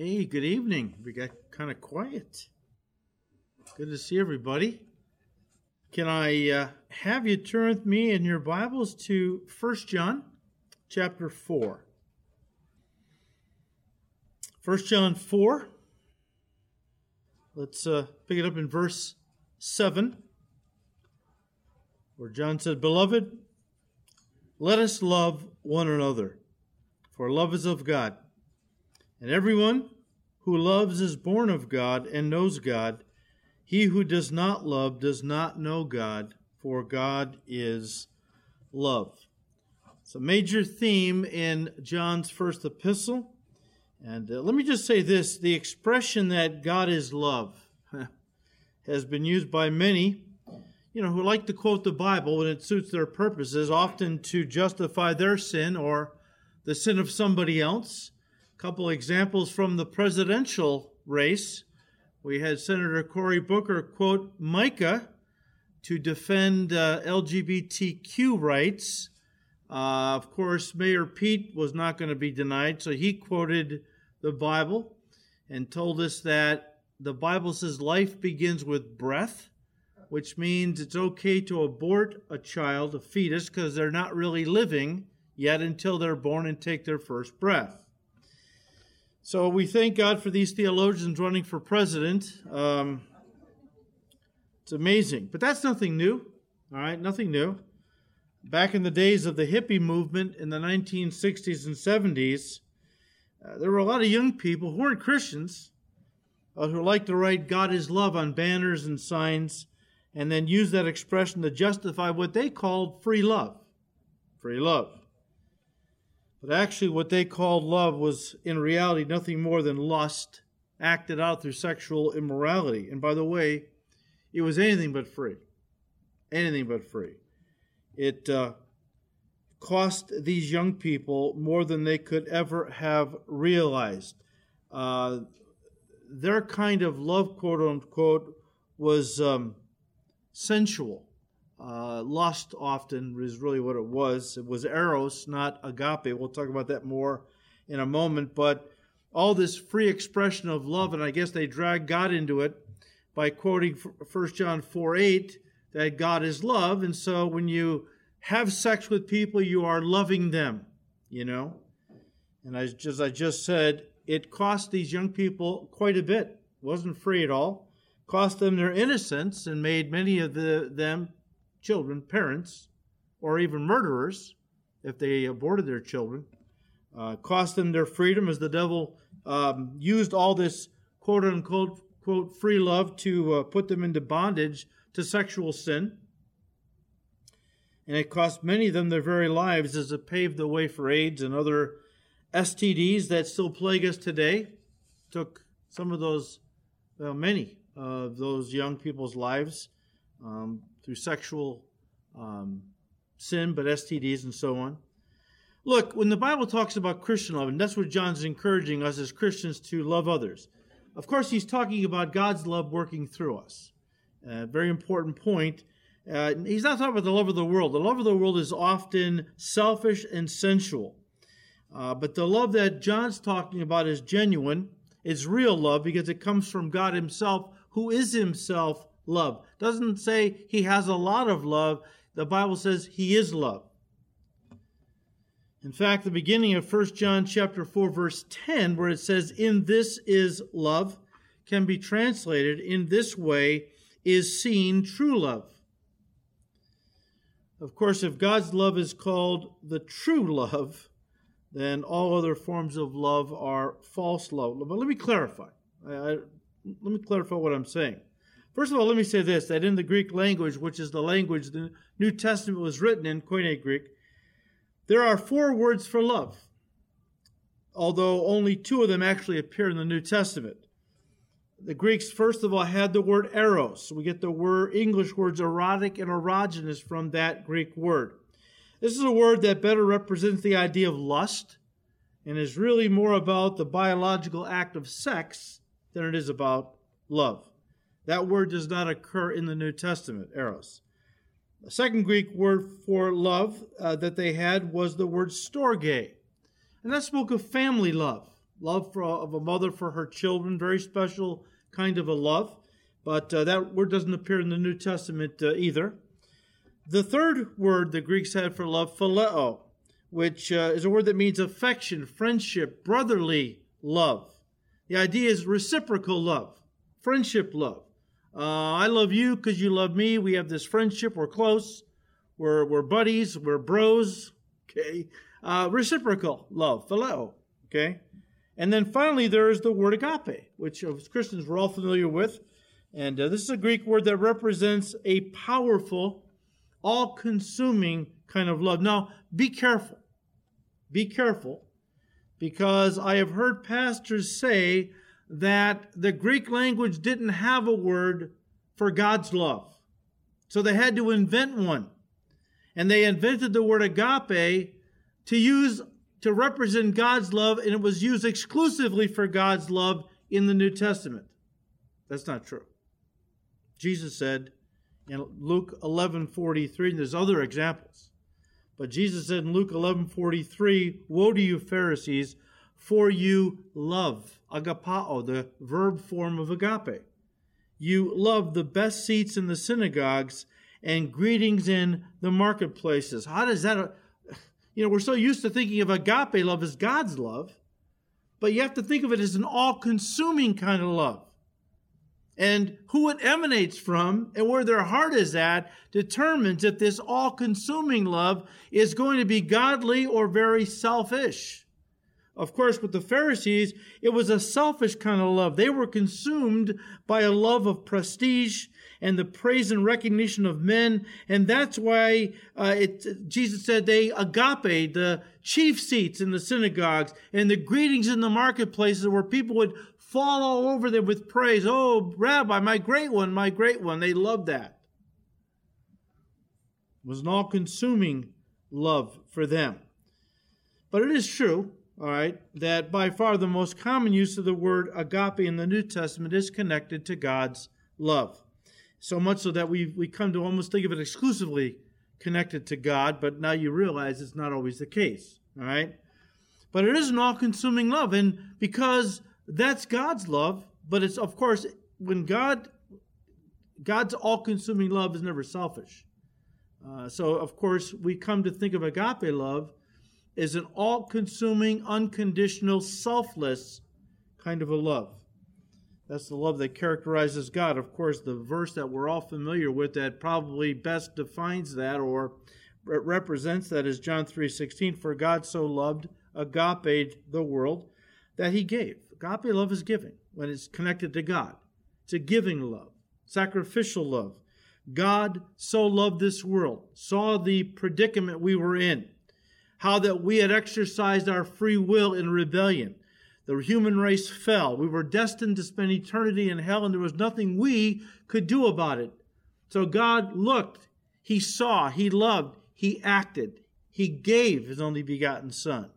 Hey, good evening. We got kind of quiet. Good to see everybody. Can I uh, have you turn with me in your Bibles to 1 John chapter 4? 1 John 4. Let's uh, pick it up in verse 7, where John said, Beloved, let us love one another, for love is of God. And everyone who loves is born of God and knows God. He who does not love does not know God, for God is love. It's a major theme in John's first epistle. And uh, let me just say this the expression that God is love has been used by many, you know, who like to quote the Bible when it suits their purposes, often to justify their sin or the sin of somebody else couple examples from the presidential race. We had Senator Cory Booker quote Micah to defend uh, LGBTQ rights. Uh, of course, Mayor Pete was not going to be denied, so he quoted the Bible and told us that the Bible says life begins with breath, which means it's okay to abort a child, a fetus, because they're not really living yet until they're born and take their first breath. So we thank God for these theologians running for president. Um, it's amazing. But that's nothing new, all right? Nothing new. Back in the days of the hippie movement in the 1960s and 70s, uh, there were a lot of young people who weren't Christians uh, who liked to write God is love on banners and signs and then use that expression to justify what they called free love. Free love. But actually, what they called love was in reality nothing more than lust acted out through sexual immorality. And by the way, it was anything but free. Anything but free. It uh, cost these young people more than they could ever have realized. Uh, their kind of love, quote unquote, was um, sensual. Uh, lust often is really what it was. It was eros, not agape. We'll talk about that more in a moment. But all this free expression of love, and I guess they drag God into it by quoting 1 John 4 8 that God is love. And so when you have sex with people, you are loving them, you know? And as just, I just said, it cost these young people quite a bit. It wasn't free at all. Cost them their innocence and made many of the, them children, parents, or even murderers, if they aborted their children, uh, cost them their freedom as the devil um, used all this quote unquote quote free love to uh, put them into bondage to sexual sin. And it cost many of them their very lives as it paved the way for AIDS and other STDs that still plague us today. Took some of those, well, many of those young people's lives. Um, through sexual um, sin, but STDs and so on. Look, when the Bible talks about Christian love, and that's what John's encouraging us as Christians to love others, of course, he's talking about God's love working through us. A very important point. Uh, he's not talking about the love of the world. The love of the world is often selfish and sensual. Uh, but the love that John's talking about is genuine, it's real love because it comes from God Himself, who is Himself love. Doesn't say he has a lot of love. The Bible says he is love. In fact, the beginning of 1 John chapter 4 verse 10 where it says in this is love can be translated in this way is seen true love. Of course, if God's love is called the true love, then all other forms of love are false love. But let me clarify. I, I, let me clarify what I'm saying. First of all, let me say this that in the Greek language, which is the language the New Testament was written in, Koine Greek, there are four words for love, although only two of them actually appear in the New Testament. The Greeks, first of all, had the word eros. We get the word English words erotic and erogenous from that Greek word. This is a word that better represents the idea of lust and is really more about the biological act of sex than it is about love. That word does not occur in the New Testament, eros. The second Greek word for love uh, that they had was the word storge, and that spoke of family love. love for, of a mother for her children, very special kind of a love. But uh, that word doesn't appear in the New Testament uh, either. The third word the Greeks had for love, phileo, which uh, is a word that means affection, friendship, brotherly love. The idea is reciprocal love, friendship love. Uh, I love you because you love me. We have this friendship. We're close. We're, we're buddies. We're bros. Okay. Uh, reciprocal love, phileo. Okay. And then finally, there is the word agape, which as Christians we're all familiar with. And uh, this is a Greek word that represents a powerful, all consuming kind of love. Now, be careful. Be careful because I have heard pastors say that the Greek language didn't have a word for God's love. So they had to invent one. And they invented the word agape to use to represent God's love, and it was used exclusively for God's love in the New Testament. That's not true. Jesus said in Luke 11:43, and there's other examples. But Jesus said in Luke 11:43, "Woe to you Pharisees, for you love agapao, the verb form of agape. You love the best seats in the synagogues and greetings in the marketplaces." How does that you know, we're so used to thinking of agape love as God's love, but you have to think of it as an all consuming kind of love. And who it emanates from and where their heart is at determines if this all consuming love is going to be godly or very selfish. Of course, with the Pharisees, it was a selfish kind of love. They were consumed by a love of prestige and the praise and recognition of men. And that's why uh, it, Jesus said they agape, the chief seats in the synagogues and the greetings in the marketplaces where people would fall all over them with praise. Oh, Rabbi, my great one, my great one. They loved that. It was an all consuming love for them. But it is true, all right, that by far the most common use of the word agape in the New Testament is connected to God's love so much so that we we come to almost think of it exclusively connected to God, but now you realize it's not always the case, all right? But it is an all-consuming love, and because that's God's love, but it's of course when God God's all-consuming love is never selfish. Uh, so of course we come to think of agape love as an all-consuming, unconditional, selfless kind of a love. That's the love that characterizes God. Of course, the verse that we're all familiar with that probably best defines that or represents that is John 3:16 for God so loved agape the world that he gave. Agape love is giving when it's connected to God. It's a giving love, sacrificial love. God so loved this world, saw the predicament we were in, how that we had exercised our free will in rebellion the human race fell. We were destined to spend eternity in hell, and there was nothing we could do about it. So God looked, He saw, He loved, He acted. He gave His only begotten Son,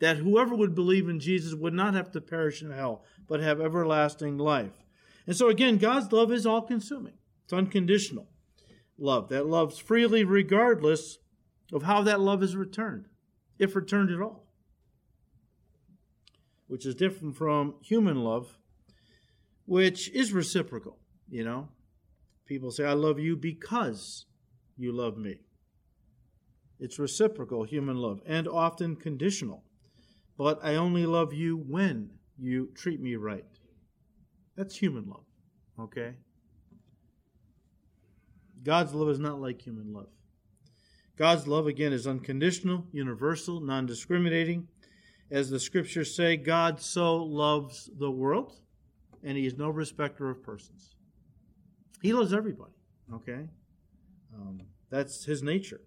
that whoever would believe in Jesus would not have to perish in hell, but have everlasting life. And so again, God's love is all consuming, it's unconditional love that loves freely regardless of how that love is returned, if returned at all which is different from human love, which is reciprocal. You know, people say, I love you because you love me. It's reciprocal human love and often conditional. But I only love you when you treat me right. That's human love, okay? God's love is not like human love. God's love, again, is unconditional, universal, non discriminating. As the scriptures say, God so loves the world, and he is no respecter of persons. He loves everybody, okay? Um, that's his nature.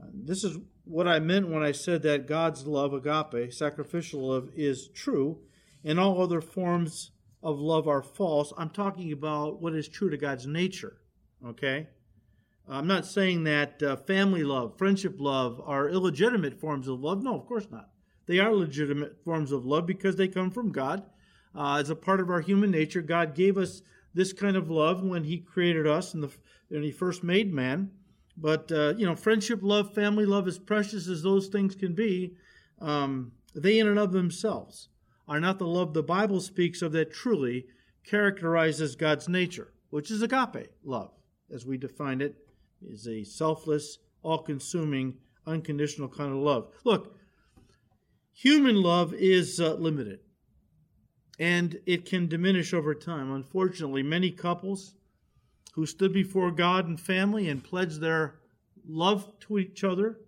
Uh, this is what I meant when I said that God's love, agape, sacrificial love, is true, and all other forms of love are false. I'm talking about what is true to God's nature, okay? I'm not saying that uh, family love, friendship love are illegitimate forms of love. No, of course not. They are legitimate forms of love because they come from God. Uh, as a part of our human nature, God gave us this kind of love when He created us and He first made man. But, uh, you know, friendship love, family love, as precious as those things can be, um, they in and of themselves are not the love the Bible speaks of that truly characterizes God's nature, which is agape love, as we define it, is a selfless, all consuming, unconditional kind of love. Look, human love is uh, limited and it can diminish over time. Unfortunately, many couples who stood before God and family and pledged their love to each other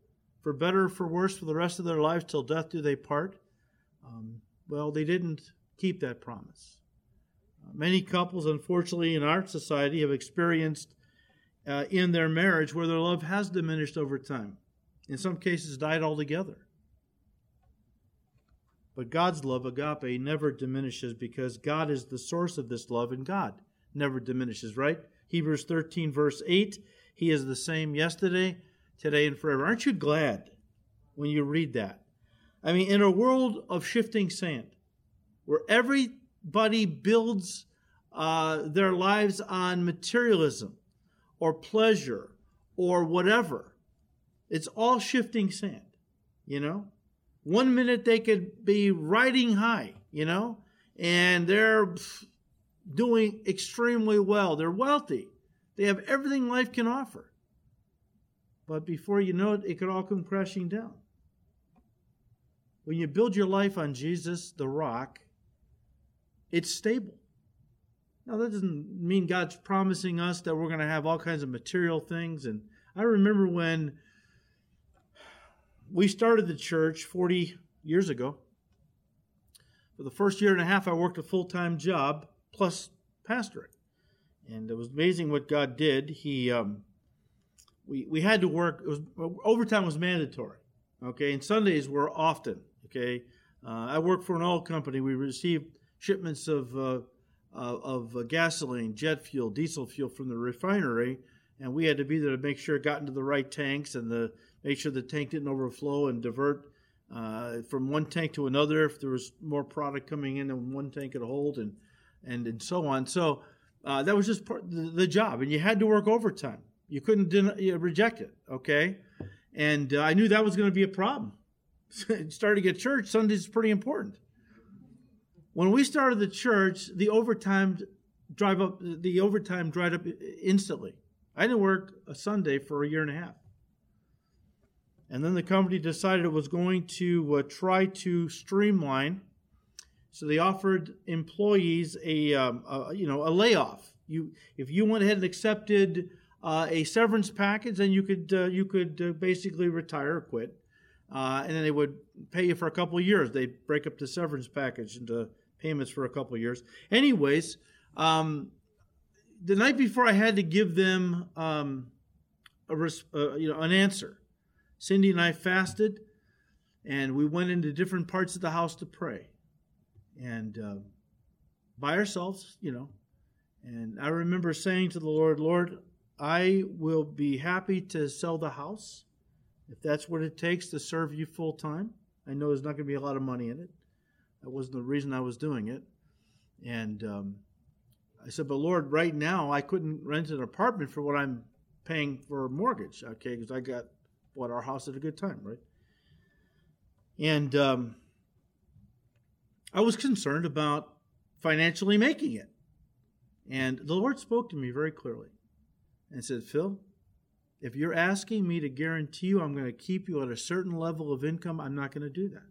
for better or for worse for the rest of their lives till death do they part, um, well, they didn't keep that promise. Many couples, unfortunately, in our society have experienced uh, in their marriage where their love has diminished over time. In some cases, died altogether. But God's love, agape, never diminishes because God is the source of this love and God never diminishes, right? Hebrews 13, verse 8 He is the same yesterday, today, and forever. Aren't you glad when you read that? I mean, in a world of shifting sand, where everybody builds uh, their lives on materialism or pleasure or whatever, it's all shifting sand, you know? One minute they could be riding high, you know, and they're doing extremely well. They're wealthy. They have everything life can offer. But before you know it, it could all come crashing down. When you build your life on Jesus, the rock, it's stable. Now, that doesn't mean God's promising us that we're going to have all kinds of material things. And I remember when we started the church 40 years ago. For the first year and a half, I worked a full time job plus pastorate. And it was amazing what God did. He, um, we, we had to work, was, overtime was mandatory. Okay, and Sundays were often. Okay, uh, I worked for an oil company. We received shipments of uh, uh, of gasoline, jet fuel, diesel fuel from the refinery, and we had to be there to make sure it got into the right tanks and the make sure the tank didn't overflow and divert uh, from one tank to another if there was more product coming in than one tank could hold, and and and so on. So uh, that was just part the, the, job, and you had to work overtime. You couldn't den- you reject it. Okay, and uh, I knew that was going to be a problem. Starting at church, Sundays pretty important. When we started the church, the overtime drive up the overtime dried up instantly. I didn't work a Sunday for a year and a half. And then the company decided it was going to uh, try to streamline. So they offered employees a, um, a, you know a layoff. You if you went ahead and accepted uh, a severance package, then you could uh, you could uh, basically retire or quit, uh, and then they would pay you for a couple of years. They break up the severance package into payments for a couple years. Anyways, um, the night before, I had to give them um, a uh, you know an answer Cindy and I fasted, and we went into different parts of the house to pray, and uh, by ourselves, you know. And I remember saying to the Lord, Lord, I will be happy to sell the house if that's what it takes to serve you full time. I know there's not going to be a lot of money in it. That wasn't the reason I was doing it. And um, I said, but Lord, right now I couldn't rent an apartment for what I'm paying for a mortgage, okay, because I got bought our house at a good time, right? And um, I was concerned about financially making it. And the Lord spoke to me very clearly and said, Phil, if you're asking me to guarantee you I'm going to keep you at a certain level of income, I'm not going to do that.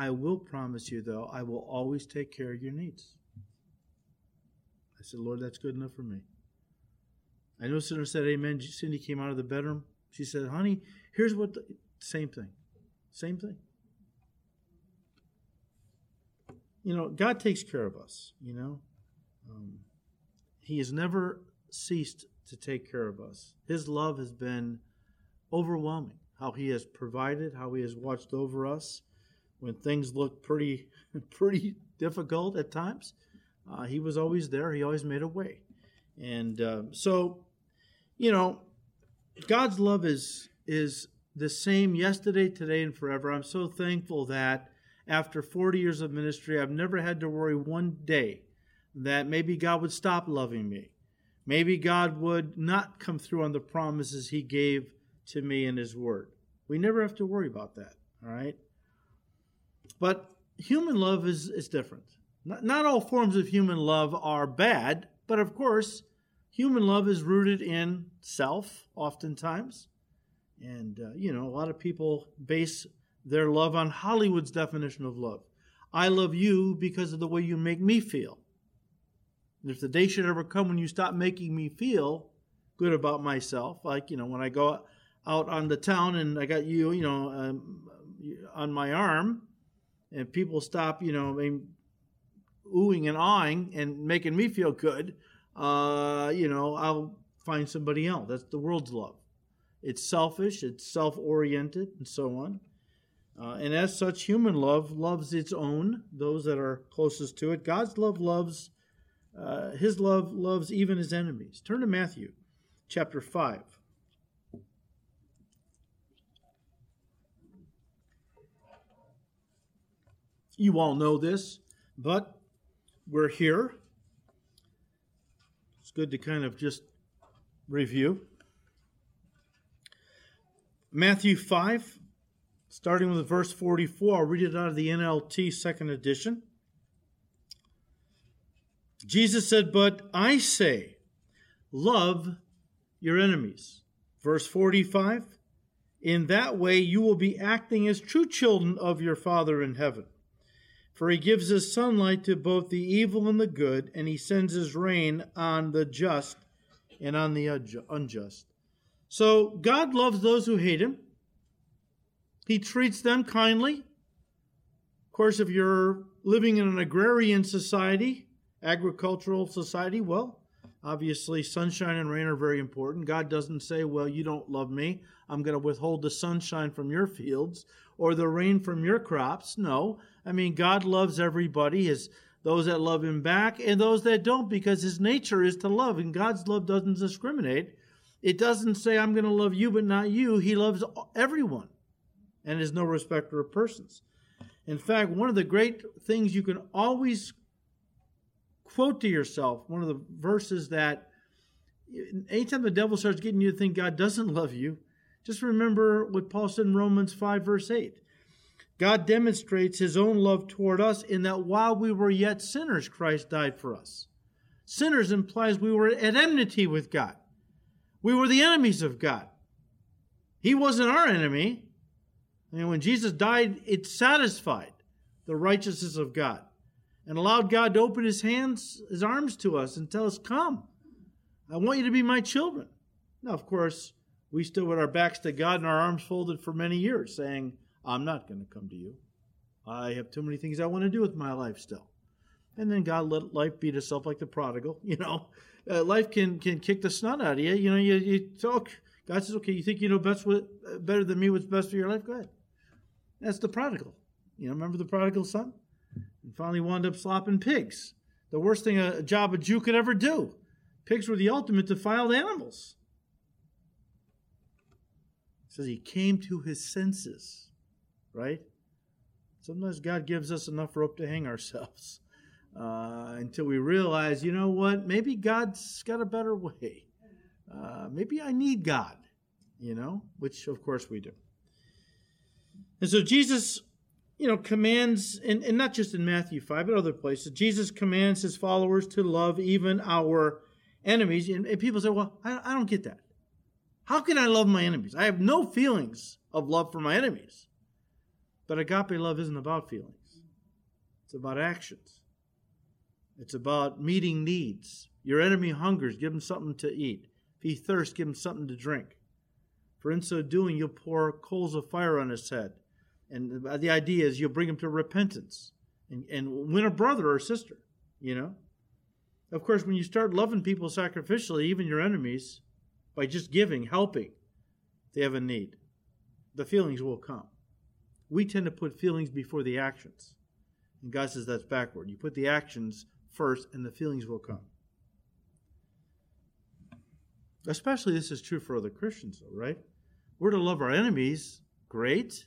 I will promise you, though, I will always take care of your needs. I said, Lord, that's good enough for me. I know Cindy said amen. Cindy came out of the bedroom. She said, honey, here's what the same thing. Same thing. You know, God takes care of us, you know. Um, he has never ceased to take care of us. His love has been overwhelming. How he has provided, how he has watched over us when things look pretty pretty difficult at times. Uh, he was always there. He always made a way. And uh, so, you know, God's love is is the same yesterday, today, and forever. I'm so thankful that after 40 years of ministry, I've never had to worry one day that maybe God would stop loving me. Maybe God would not come through on the promises He gave to me in His Word. We never have to worry about that, all right? But human love is, is different. Not, not all forms of human love are bad, but of course, human love is rooted in self, oftentimes. And, uh, you know, a lot of people base their love on Hollywood's definition of love. I love you because of the way you make me feel. And if the day should ever come when you stop making me feel good about myself, like, you know, when I go out on the town and I got you, you know, um, on my arm, and people stop, you know, oohing and awing and making me feel good, uh, you know, I'll find somebody else. That's the world's love. It's selfish, it's self oriented, and so on. Uh, and as such, human love loves its own, those that are closest to it. God's love loves, uh, his love loves even his enemies. Turn to Matthew chapter 5. You all know this, but we're here. It's good to kind of just review. Matthew 5, starting with verse 44. I'll read it out of the NLT second edition. Jesus said, But I say, love your enemies. Verse 45 In that way you will be acting as true children of your Father in heaven. For he gives his sunlight to both the evil and the good, and he sends his rain on the just and on the unjust. So God loves those who hate him. He treats them kindly. Of course, if you're living in an agrarian society, agricultural society, well, obviously sunshine and rain are very important. God doesn't say, well, you don't love me. I'm going to withhold the sunshine from your fields or the rain from your crops. No, I mean, God loves everybody, his those that love him back and those that don't, because his nature is to love, and God's love doesn't discriminate. It doesn't say, I'm going to love you, but not you. He loves everyone and is no respecter of persons. In fact, one of the great things you can always quote to yourself, one of the verses that anytime the devil starts getting you to think God doesn't love you, just remember what Paul said in Romans 5, verse 8. God demonstrates his own love toward us in that while we were yet sinners, Christ died for us. Sinners implies we were at enmity with God. We were the enemies of God. He wasn't our enemy. And when Jesus died, it satisfied the righteousness of God and allowed God to open his hands, his arms to us and tell us, Come, I want you to be my children. Now, of course, we stood with our backs to God and our arms folded for many years, saying, I'm not going to come to you. I have too many things I want to do with my life still. And then God let life beat itself like the prodigal. You know, uh, life can can kick the snot out of you. You know, you, you talk. God says, okay, you think you know best what, uh, better than me what's best for your life? Go ahead. That's the prodigal. You know, remember the prodigal son? And finally wound up slopping pigs. The worst thing a, a job a Jew could ever do. Pigs were the ultimate defiled animals. It says he came to his senses right? Sometimes God gives us enough rope to hang ourselves uh, until we realize, you know what, maybe God's got a better way. Uh, maybe I need God, you know, which of course we do. And so Jesus, you know, commands, and, and not just in Matthew 5, but other places, Jesus commands his followers to love even our enemies. And, and people say, well, I, I don't get that. How can I love my enemies? I have no feelings of love for my enemies. But agape love isn't about feelings, it's about actions. It's about meeting needs. Your enemy hungers, give him something to eat. If he thirsts, give him something to drink. For in so doing, you'll pour coals of fire on his head. And the idea is you'll bring him to repentance and, and win a brother or sister, you know? Of course, when you start loving people sacrificially, even your enemies, by just giving, helping, they have a need, the feelings will come we tend to put feelings before the actions. And God says that's backward. You put the actions first, and the feelings will come. Especially this is true for other Christians, though, right? We're to love our enemies, great.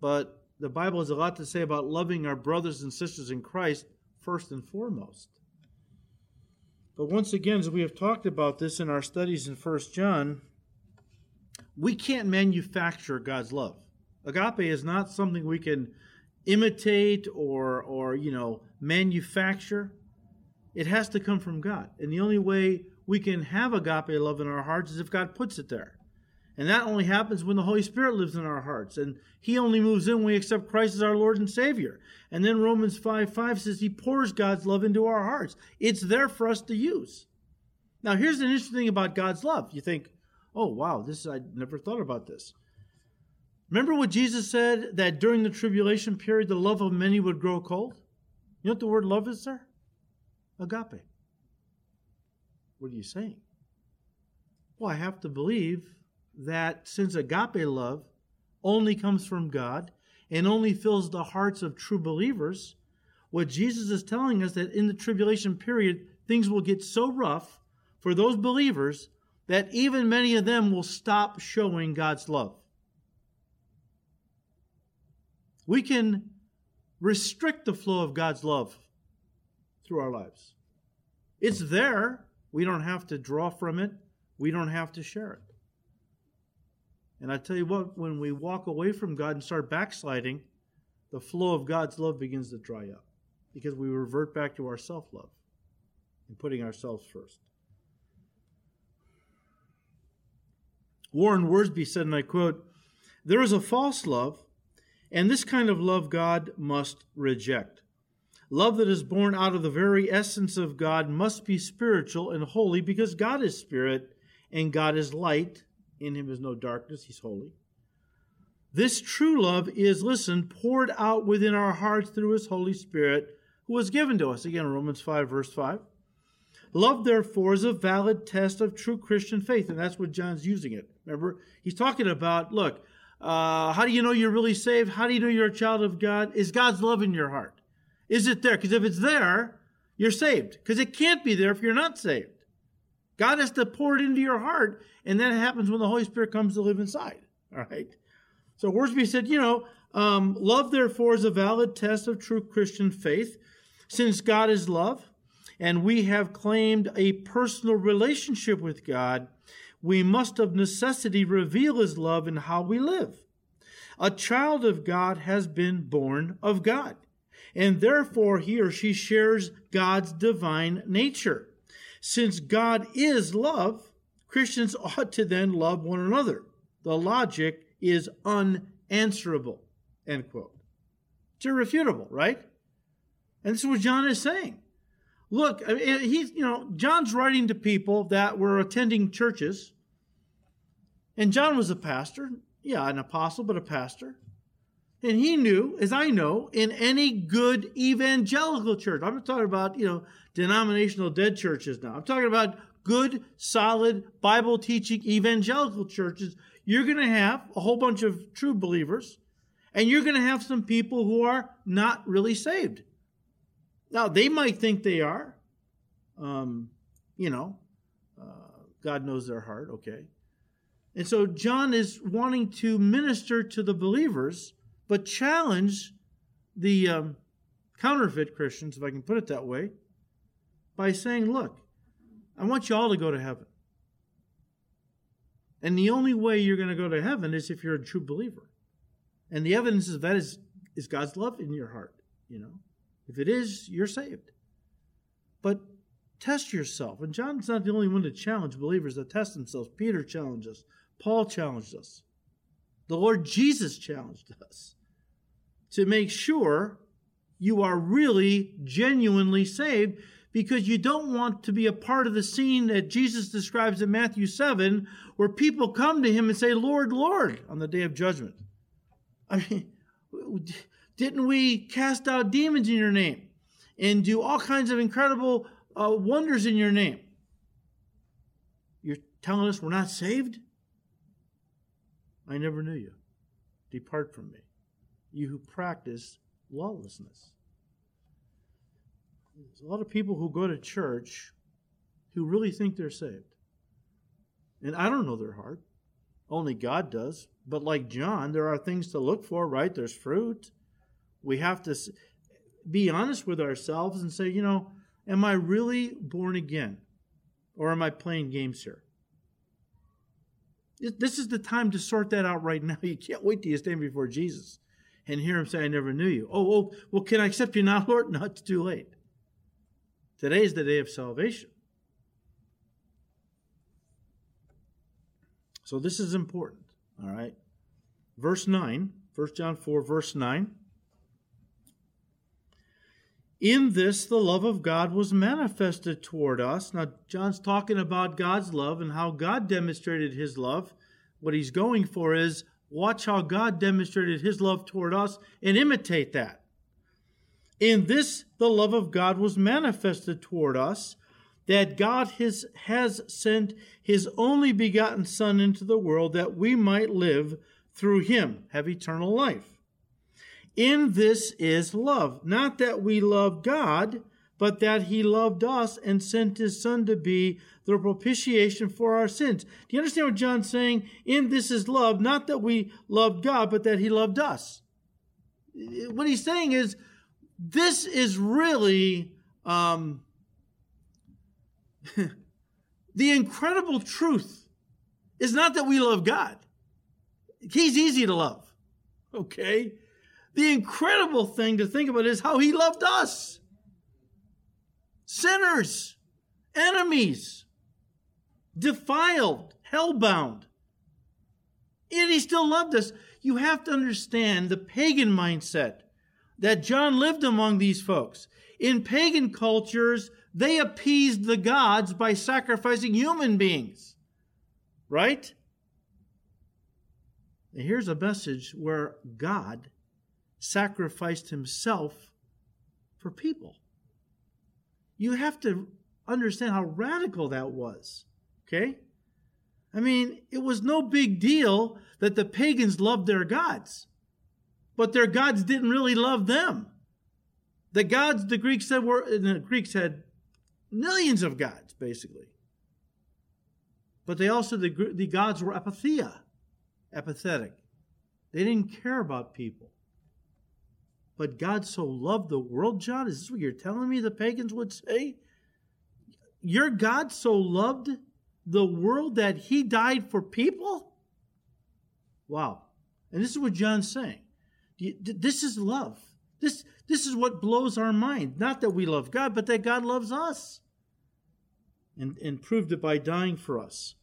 But the Bible has a lot to say about loving our brothers and sisters in Christ first and foremost. But once again, as we have talked about this in our studies in First John, we can't manufacture God's love. Agape is not something we can imitate or or you know manufacture. It has to come from God. And the only way we can have agape love in our hearts is if God puts it there. And that only happens when the Holy Spirit lives in our hearts. And He only moves in when we accept Christ as our Lord and Savior. And then Romans 5 5 says He pours God's love into our hearts. It's there for us to use. Now, here's an interesting thing about God's love. You think, oh, wow, this I never thought about this. Remember what Jesus said that during the tribulation period, the love of many would grow cold? You know what the word love is there? Agape. What are you saying? Well, I have to believe that since agape love only comes from God and only fills the hearts of true believers, what Jesus is telling us that in the tribulation period, things will get so rough for those believers that even many of them will stop showing God's love. We can restrict the flow of God's love through our lives. It's there. We don't have to draw from it. We don't have to share it. And I tell you what, when we walk away from God and start backsliding, the flow of God's love begins to dry up because we revert back to our self love and putting ourselves first. Warren Wiersbe said, and I quote, There is a false love, and this kind of love God must reject. Love that is born out of the very essence of God must be spiritual and holy because God is spirit and God is light in him is no darkness. He's holy. This true love is, listen, poured out within our hearts through his Holy Spirit, who was given to us. Again, Romans 5, verse 5. Love, therefore, is a valid test of true Christian faith. And that's what John's using it. Remember, he's talking about look, uh, how do you know you're really saved? How do you know you're a child of God? Is God's love in your heart? Is it there? Because if it's there, you're saved. Because it can't be there if you're not saved. God has to pour it into your heart, and that happens when the Holy Spirit comes to live inside. All right. So Wiersbe said, you know, um, love therefore is a valid test of true Christian faith, since God is love, and we have claimed a personal relationship with God. We must of necessity reveal His love in how we live. A child of God has been born of God, and therefore he or she shares God's divine nature. Since God is love, Christians ought to then love one another. The logic is unanswerable. End quote. It's irrefutable, right? And this is what John is saying. Look, he's, you know, John's writing to people that were attending churches. And John was a pastor. Yeah, an apostle, but a pastor. And he knew, as I know, in any good evangelical church, I'm not talking about, you know, denominational dead churches now. I'm talking about good, solid, Bible teaching evangelical churches. You're going to have a whole bunch of true believers, and you're going to have some people who are not really saved. Now, they might think they are. Um, you know, uh, God knows their heart, okay? And so John is wanting to minister to the believers but challenge the um, counterfeit Christians, if I can put it that way, by saying, look, I want you all to go to heaven. And the only way you're going to go to heaven is if you're a true believer. And the evidence of that is, is God's love in your heart, you know. If it is, you're saved. But test yourself. And John's not the only one to challenge believers that test themselves. Peter challenged us. Paul challenged us. The Lord Jesus challenged us to make sure you are really genuinely saved because you don't want to be a part of the scene that Jesus describes in Matthew 7 where people come to him and say, Lord, Lord, on the day of judgment. I mean, didn't we cast out demons in your name and do all kinds of incredible uh, wonders in your name? You're telling us we're not saved? I never knew you. Depart from me you who practice lawlessness. There's a lot of people who go to church who really think they're saved. And I don't know their heart. Only God does. But like John, there are things to look for, right? There's fruit. We have to be honest with ourselves and say, you know, am I really born again? Or am I playing games here? This is the time to sort that out right now. You can't wait till you stand before Jesus and hear him say, I never knew you. Oh, oh, well, can I accept you now, Lord? No, it's too late. Today is the day of salvation. So this is important, all right? Verse 9, 1 John 4, verse 9. In this, the love of God was manifested toward us. Now, John's talking about God's love and how God demonstrated his love. What he's going for is watch how God demonstrated his love toward us and imitate that. In this, the love of God was manifested toward us, that God has, sent his only begotten Son into the world that we might live through him, have eternal life. In this is love, not that we love God, but that he loved us and sent his son to be the propitiation for our sins. Do you understand what John's saying? In this is love, not that we loved God, but that he loved us. What he's saying is, this is really um, the incredible truth is not that we love God. He's easy to love. Okay? The incredible thing to think about is how he loved us sinners, enemies, defiled, hellbound. And he still loved us. You have to understand the pagan mindset that John lived among these folks. In pagan cultures, they appeased the gods by sacrificing human beings. Right? Here's a message where God sacrificed himself for people. You have to understand how radical that was. Okay? I mean, it was no big deal that the pagans loved their gods, but their gods didn't really love them. The gods the Greeks said were the Greeks had millions of gods, basically. But they also the, the gods were apatheia, apathetic. They didn't care about people. But God so loved the world, John? Is this what you're telling me the pagans would say? Your God so loved the world that he died for people? Wow. And this is what John's saying. This is love. This, this is what blows our mind. Not that we love God, but that God loves us. And, and proved it by dying for us.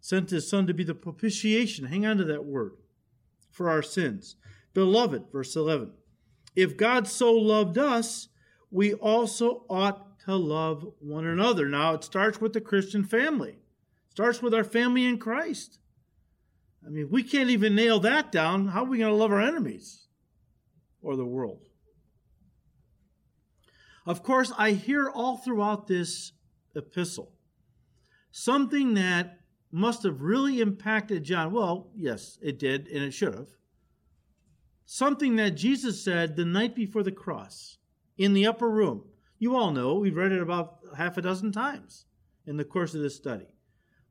Sent his son to be the propitiation. Hang on to that word. For our sins. Beloved, verse 11. If God so loved us, we also ought to love one another. Now, it starts with the Christian family, it starts with our family in Christ. I mean, we can't even nail that down. How are we going to love our enemies or the world? Of course, I hear all throughout this epistle something that must have really impacted John. Well, yes, it did, and it should have something that Jesus said the night before the cross in the upper room. You all know, we've read it about half a dozen times in the course of this study.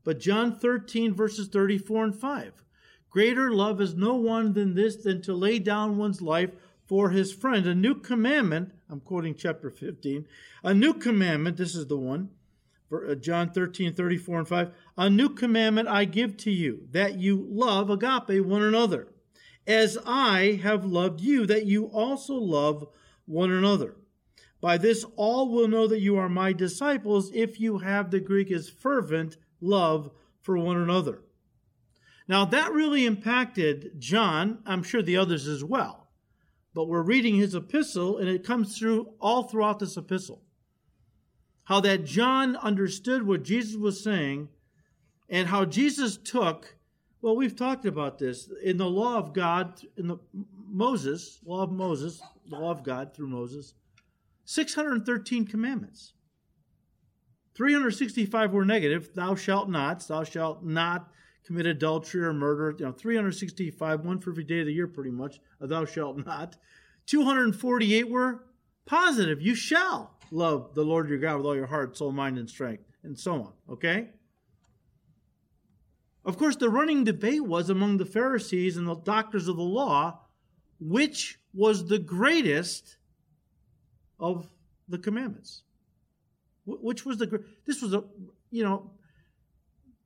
But John 13, verses 34 and 5. Greater love is no one than this than to lay down one's life for his friend. A new commandment, I'm quoting chapter 15, a new commandment, this is the one, uh, John 13, 34 and 5. A new commandment I give to you, that you love agape one another as I have loved you, that you also love one another. By this, all will know that you are my disciples if you have the Greek is fervent love for one another. Now, that really impacted John, I'm sure the others as well. But we're reading his epistle, and it comes through all throughout this epistle. How that John understood what Jesus was saying, and how Jesus took well, we've talked about this in the law of God, in the Moses, law of Moses, the law of God through Moses, 613 commandments. 365 were negative. Thou shalt not. Thou shalt not commit adultery or murder. You know, 365, one for every day of the year, pretty much. Thou shalt not. 248 were positive. You shall love the Lord your God with all your heart, soul, mind, and strength, and so on. Okay? Of course, the running debate was among the Pharisees and the doctors of the law which was the greatest of the commandments. Which was the this was a you know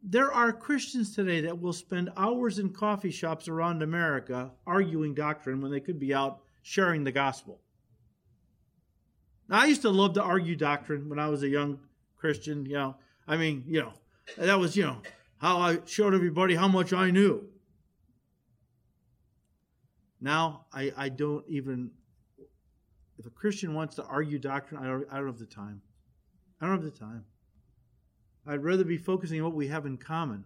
there are Christians today that will spend hours in coffee shops around America arguing doctrine when they could be out sharing the gospel. Now, I used to love to argue doctrine when I was a young Christian, you know. I mean, you know, that was, you know, how I showed everybody how much I knew. Now, I, I don't even, if a Christian wants to argue doctrine, I don't, I don't have the time. I don't have the time. I'd rather be focusing on what we have in common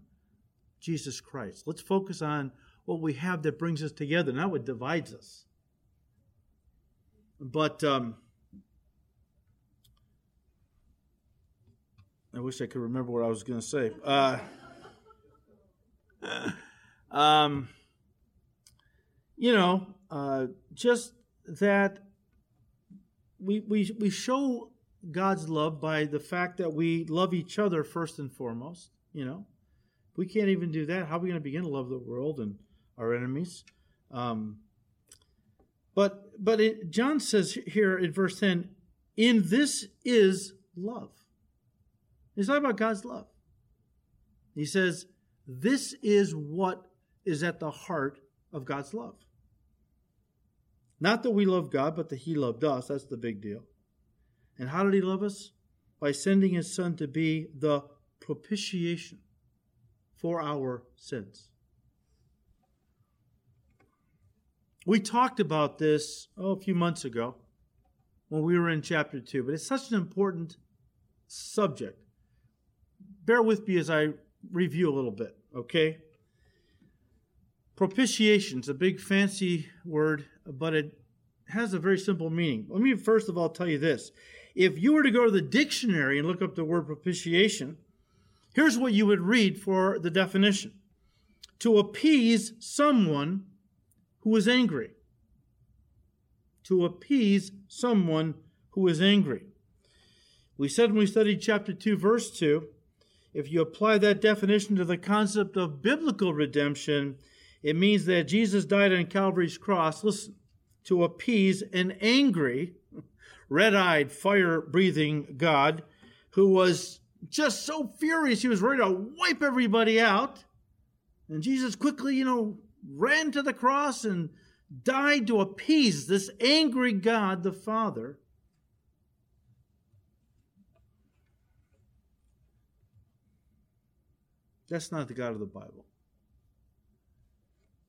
Jesus Christ. Let's focus on what we have that brings us together, not what divides us. But um, I wish I could remember what I was going to say. Uh, um, you know, uh, just that we, we, we show God's love by the fact that we love each other first and foremost. You know, if we can't even do that, how are we going to begin to love the world and our enemies? Um, but but it, John says here in verse 10, in this is love. He's talking about God's love. He says, this is what is at the heart of God's love. Not that we love God, but that He loved us. That's the big deal. And how did He love us? By sending His Son to be the propitiation for our sins. We talked about this oh, a few months ago when we were in chapter 2, but it's such an important subject. Bear with me as I review a little bit, okay? Propitiation is a big fancy word, but it has a very simple meaning. Let me first of all tell you this. If you were to go to the dictionary and look up the word propitiation, here's what you would read for the definition to appease someone who is angry. To appease someone who is angry. We said when we studied chapter 2, verse 2, if you apply that definition to the concept of biblical redemption, it means that Jesus died on Calvary's cross, listen, to appease an angry, red eyed, fire breathing God who was just so furious he was ready to wipe everybody out. And Jesus quickly, you know, ran to the cross and died to appease this angry God the Father. That's not the God of the Bible.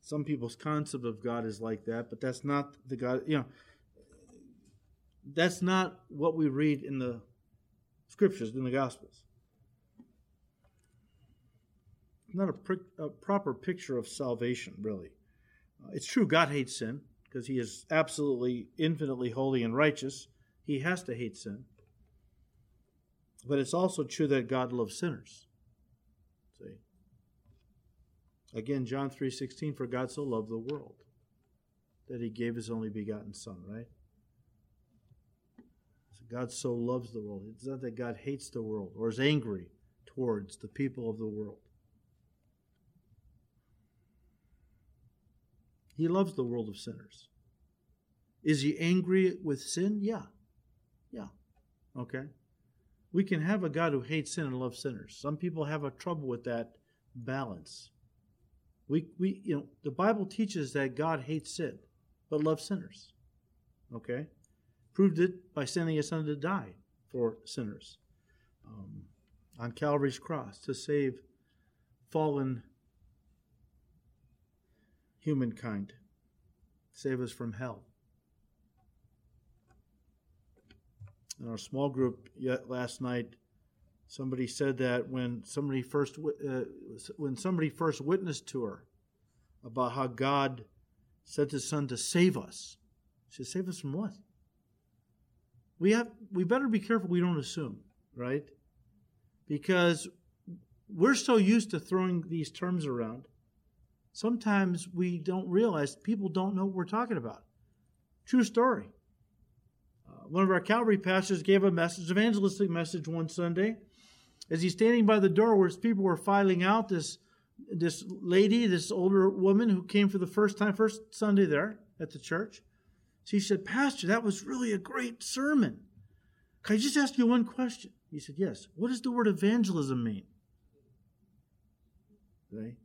Some people's concept of God is like that, but that's not the God, you know, that's not what we read in the scriptures, in the Gospels. Not a, a proper picture of salvation, really. Uh, it's true, God hates sin because He is absolutely, infinitely holy and righteous. He has to hate sin. But it's also true that God loves sinners. See? Again, John 3:16 for God so loved the world that he gave his only begotten son, right? So God so loves the world. It's not that God hates the world or is angry towards the people of the world. He loves the world of sinners. Is he angry with sin? Yeah. Yeah. Okay. We can have a God who hates sin and loves sinners. Some people have a trouble with that balance. We, we, you know, the Bible teaches that God hates sin, but loves sinners. Okay? Proved it by sending his son to die for sinners um, on Calvary's cross to save fallen humankind, save us from hell. In our small group yet last night, somebody said that when somebody first uh, when somebody first witnessed to her about how God sent His Son to save us, she said, "Save us from what?" We have we better be careful we don't assume, right? Because we're so used to throwing these terms around sometimes we don't realize people don't know what we're talking about. True story. Uh, one of our Calvary pastors gave a message, evangelistic message one Sunday. As he's standing by the door where people were filing out, this, this lady, this older woman who came for the first time, first Sunday there at the church, she said, Pastor, that was really a great sermon. Can I just ask you one question? He said, Yes. What does the word evangelism mean? Okay?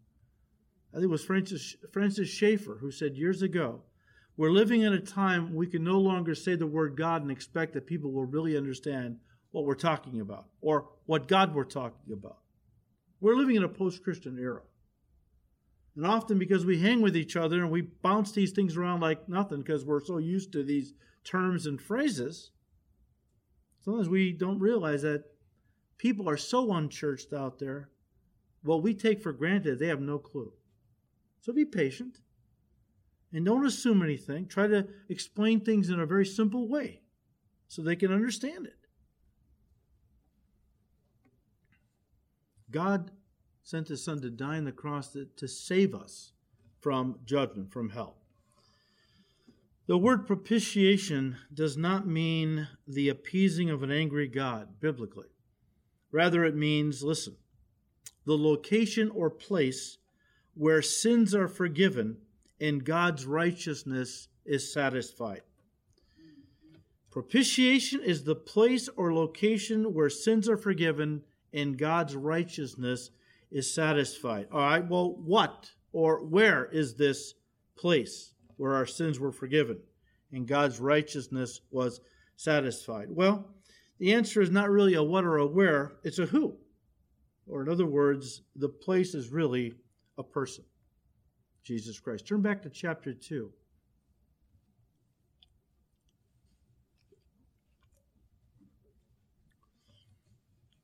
I think it was Francis, Francis Schaeffer who said years ago, we're living in a time we can no longer say the word God and expect that people will really understand what we're talking about or what God we're talking about. We're living in a post Christian era. And often because we hang with each other and we bounce these things around like nothing because we're so used to these terms and phrases, sometimes we don't realize that people are so unchurched out there. What we take for granted, they have no clue. So be patient and don't assume anything. Try to explain things in a very simple way so they can understand it. God sent his son to die on the cross to, to save us from judgment, from hell. The word propitiation does not mean the appeasing of an angry God, biblically. Rather, it means, listen, the location or place where sins are forgiven and God's righteousness is satisfied. Propitiation is the place or location where sins are forgiven and God's righteousness is satisfied. All right, well, what or where is this place where our sins were forgiven and God's righteousness was satisfied? Well, the answer is not really a what or a where, it's a who. Or, in other words, the place is really a person Jesus Christ. Turn back to chapter 2.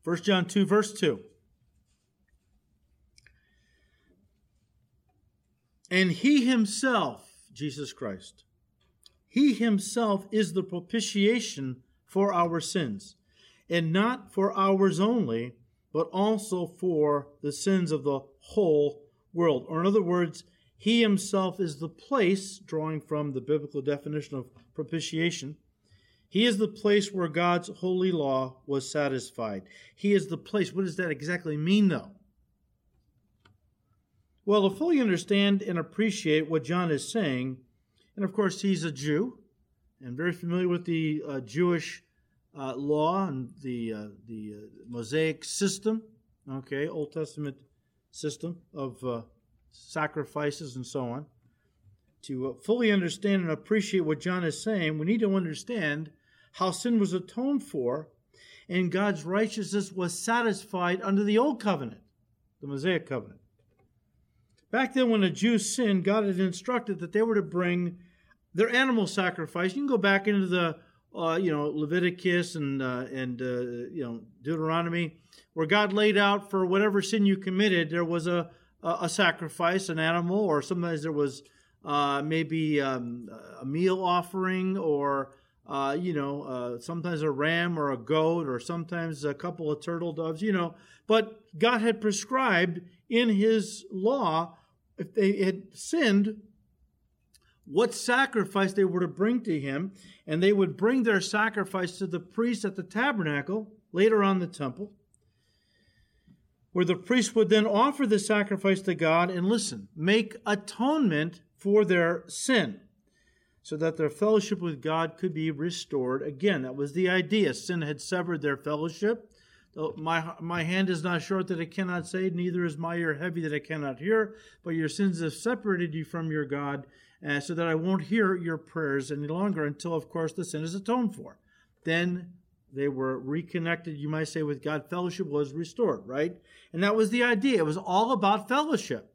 First John 2, verse 2. And he himself, Jesus Christ, he himself is the propitiation for our sins, and not for ours only, but also for the sins of the whole world. Or, in other words, he himself is the place, drawing from the biblical definition of propitiation. He is the place where God's holy law was satisfied. He is the place. What does that exactly mean, though? Well, to fully understand and appreciate what John is saying, and of course, he's a Jew and very familiar with the uh, Jewish uh, law and the, uh, the uh, Mosaic system, okay, Old Testament system of uh, sacrifices and so on. To uh, fully understand and appreciate what John is saying, we need to understand how sin was atoned for and God's righteousness was satisfied under the Old Covenant, the Mosaic Covenant. Back then, when a Jew sinned, God had instructed that they were to bring their animal sacrifice. You can go back into the, uh, you know, Leviticus and uh, and uh, you know Deuteronomy, where God laid out for whatever sin you committed, there was a a sacrifice, an animal, or sometimes there was uh, maybe um, a meal offering, or uh, you know, uh, sometimes a ram or a goat, or sometimes a couple of turtle doves, you know. But God had prescribed in His law if they had sinned, what sacrifice they were to bring to him, and they would bring their sacrifice to the priest at the tabernacle, later on the temple, where the priest would then offer the sacrifice to God and listen, make atonement for their sin, so that their fellowship with God could be restored again. That was the idea. Sin had severed their fellowship. My, my hand is not short that it cannot save, neither is my ear heavy that it cannot hear. But your sins have separated you from your God, uh, so that I won't hear your prayers any longer until, of course, the sin is atoned for. Then they were reconnected, you might say, with God. Fellowship was restored, right? And that was the idea. It was all about fellowship.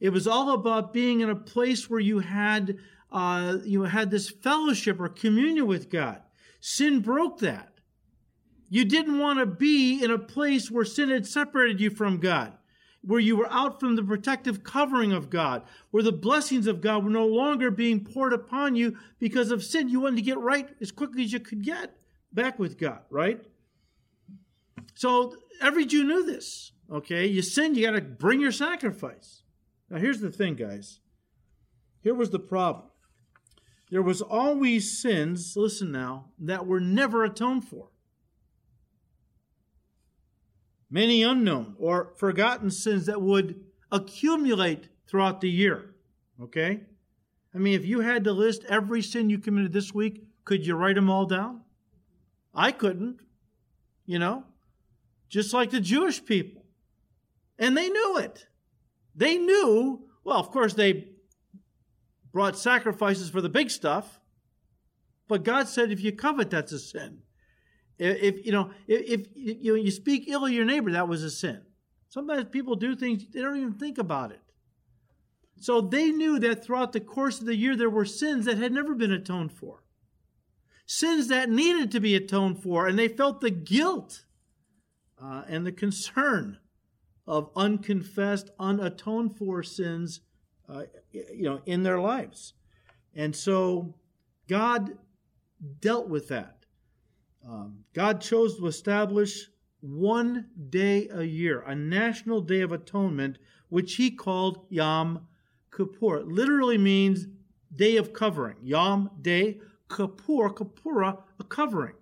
It was all about being in a place where you had uh, you had this fellowship or communion with God. Sin broke that. You didn't want to be in a place where sin had separated you from God, where you were out from the protective covering of God, where the blessings of God were no longer being poured upon you because of sin. You wanted to get right as quickly as you could get back with God, right? So every Jew knew this. Okay, you sin, you got to bring your sacrifice. Now here's the thing, guys. Here was the problem. There was always sins, listen now, that were never atoned for many unknown or forgotten sins that would accumulate throughout the year. Okay? I mean, if you had to list every sin you committed this week, could you write them all down? I couldn't, you know, just like the Jewish people. And they knew it. they knew, well, of course, they brought sacrifices for the big stuff, but God said if you covet, that's a sin. If, you know, if, if you, know, you speak ill of your neighbor, that was a sin. Sometimes people do things, they don't even think about it. So they knew that throughout the course of the year, there were sins that had never been atoned for, sins that needed to be atoned for, and they felt the guilt uh, and the concern of unconfessed, unatoned for sins, uh, you know, in their lives. And so God dealt with that. Um, God chose to establish one day a year, a national day of atonement, which he called Yom Kippur. It literally means day of covering. Yom, day, Kippur, Kippura, a covering.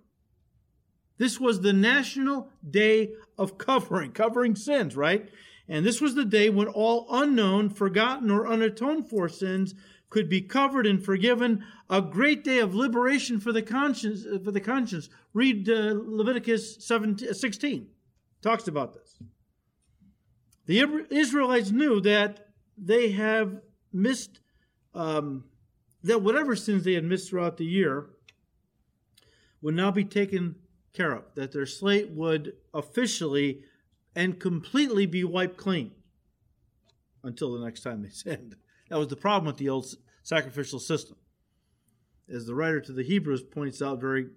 This was the national day of covering, covering sins, right? And this was the day when all unknown, forgotten, or unatoned for sins could be covered and forgiven. A great day of liberation for the conscience. For the conscience. Read uh, Leviticus 17, 16. Talks about this. The Israelites knew that they have missed, um, that whatever sins they had missed throughout the year would now be taken care of, that their slate would officially and completely be wiped clean until the next time they sinned. That was the problem with the old sacrificial system. As the writer to the Hebrews points out very,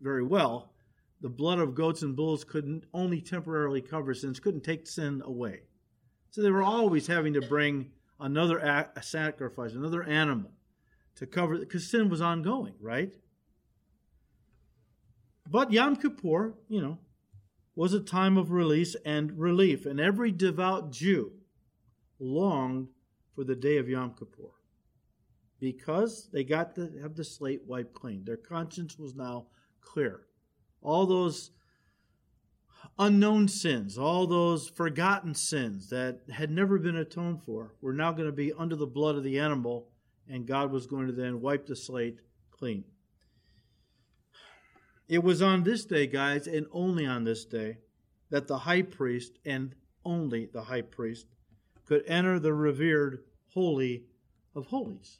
very well, the blood of goats and bulls couldn't only temporarily cover sins, couldn't take sin away. So they were always having to bring another a sacrifice, another animal to cover, because sin was ongoing, right? But Yom Kippur, you know, was a time of release and relief, and every devout Jew longed for the day of Yom Kippur because they got to have the slate wiped clean. Their conscience was now clear. All those unknown sins, all those forgotten sins that had never been atoned for, were now going to be under the blood of the animal, and God was going to then wipe the slate clean. It was on this day, guys, and only on this day, that the high priest, and only the high priest, could enter the revered Holy of Holies.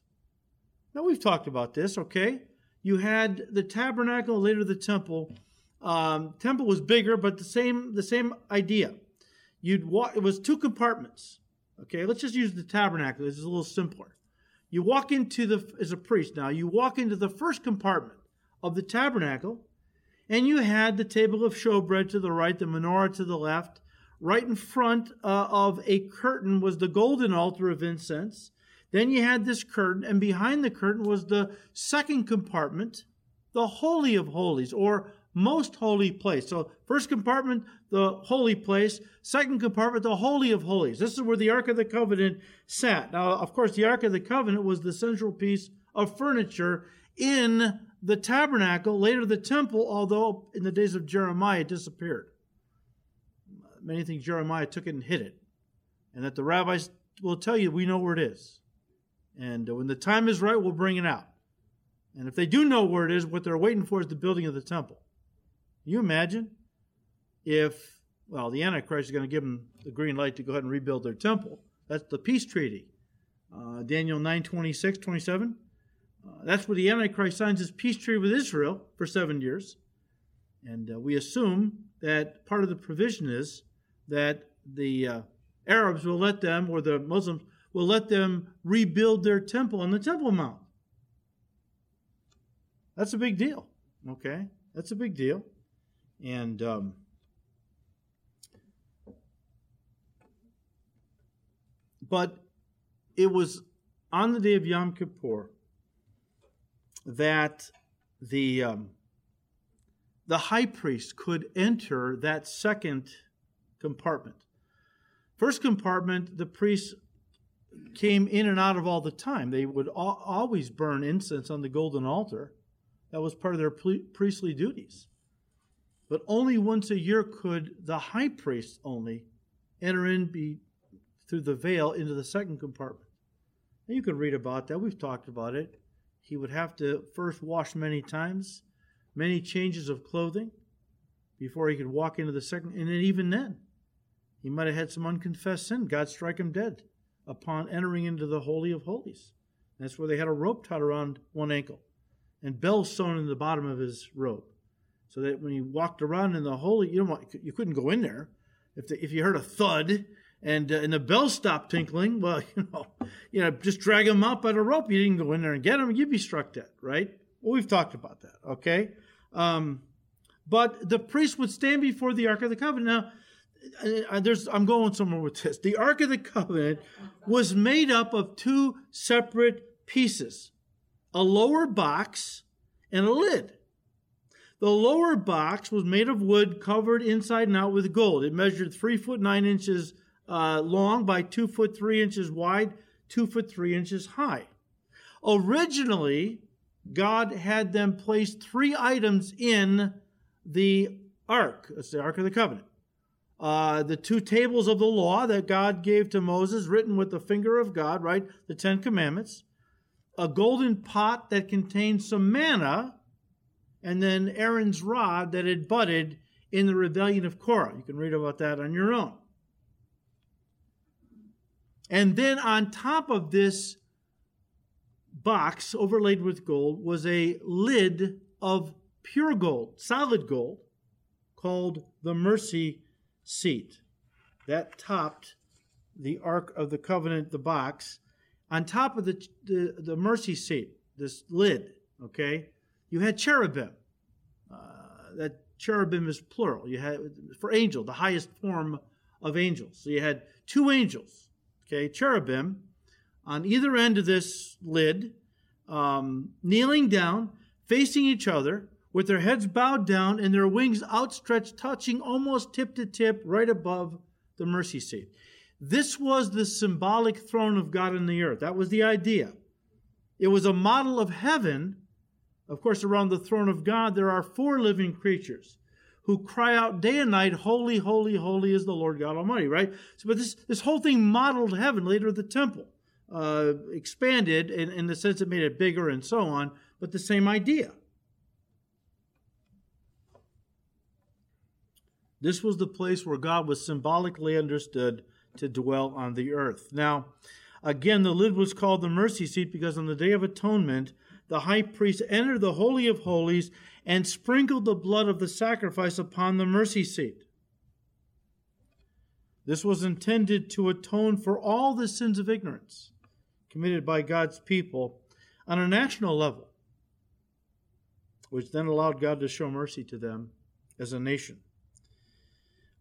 Now, we've talked about this, okay? You had the tabernacle, later the temple. Um, temple was bigger, but the same the same idea. You'd walk. It was two compartments. Okay, let's just use the tabernacle. This is a little simpler. You walk into the as a priest now. You walk into the first compartment of the tabernacle, and you had the table of showbread to the right, the menorah to the left. Right in front uh, of a curtain was the golden altar of incense. Then you had this curtain, and behind the curtain was the second compartment, the Holy of Holies, or most holy place. So, first compartment, the holy place. Second compartment, the Holy of Holies. This is where the Ark of the Covenant sat. Now, of course, the Ark of the Covenant was the central piece of furniture in the tabernacle, later the temple, although in the days of Jeremiah it disappeared. Many think Jeremiah took it and hid it. And that the rabbis will tell you, we know where it is. And when the time is right, we'll bring it out. And if they do know where it is, what they're waiting for is the building of the temple. Can you imagine if, well, the Antichrist is going to give them the green light to go ahead and rebuild their temple? That's the peace treaty. Uh, Daniel 9 26, 27. Uh, that's where the Antichrist signs his peace treaty with Israel for seven years. And uh, we assume that part of the provision is that the uh, Arabs will let them, or the Muslims will let them rebuild their temple on the Temple Mount. That's a big deal. Okay? That's a big deal. And um, but it was on the day of Yom Kippur that the um, the high priest could enter that second compartment. First compartment, the priests came in and out of all the time. They would always burn incense on the golden altar. That was part of their priestly duties. But only once a year could the high priest only enter in be, through the veil into the second compartment. And you can read about that. We've talked about it. He would have to first wash many times, many changes of clothing before he could walk into the second. And then even then, He might have had some unconfessed sin. God strike him dead upon entering into the Holy of Holies. That's where they had a rope tied around one ankle and bells sewn in the bottom of his robe. So that when he walked around in the holy, you know, you couldn't go in there. If, the, if you heard a thud and uh, and the bell stopped tinkling, well, you know, you know, just drag them out by the rope. You didn't go in there and get them. you'd be struck dead, right? Well, we've talked about that, okay? Um, but the priest would stand before the Ark of the Covenant. Now, uh, there's, I'm going somewhere with this. The Ark of the Covenant was made up of two separate pieces a lower box and a lid. The lower box was made of wood covered inside and out with gold. It measured three foot nine inches uh, long by two foot three inches wide, two foot three inches high. Originally, God had them place three items in the ark. That's the Ark of the Covenant. Uh, the two tables of the law that God gave to Moses, written with the finger of God, right? The Ten Commandments. A golden pot that contained some manna, and then Aaron's rod that had budded in the rebellion of Korah. You can read about that on your own. And then on top of this box overlaid with gold was a lid of pure gold, solid gold, called the mercy seat. That topped the Ark of the Covenant, the box. On top of the, the, the mercy seat, this lid, okay, you had cherubim. Uh, that cherubim is plural. You had, for angel, the highest form of angels. So you had two angels, okay, cherubim, on either end of this lid, um, kneeling down, facing each other, with their heads bowed down and their wings outstretched, touching almost tip to tip right above the mercy seat. This was the symbolic throne of God in the earth. That was the idea. It was a model of heaven. Of course, around the throne of God, there are four living creatures who cry out day and night, Holy, holy, holy is the Lord God Almighty, right? So, but this, this whole thing modeled heaven. Later, the temple uh, expanded in, in the sense it made it bigger and so on, but the same idea. This was the place where God was symbolically understood to dwell on the earth. Now, again, the lid was called the mercy seat because on the Day of Atonement, the high priest entered the Holy of Holies and sprinkled the blood of the sacrifice upon the mercy seat. This was intended to atone for all the sins of ignorance committed by God's people on a national level, which then allowed God to show mercy to them as a nation.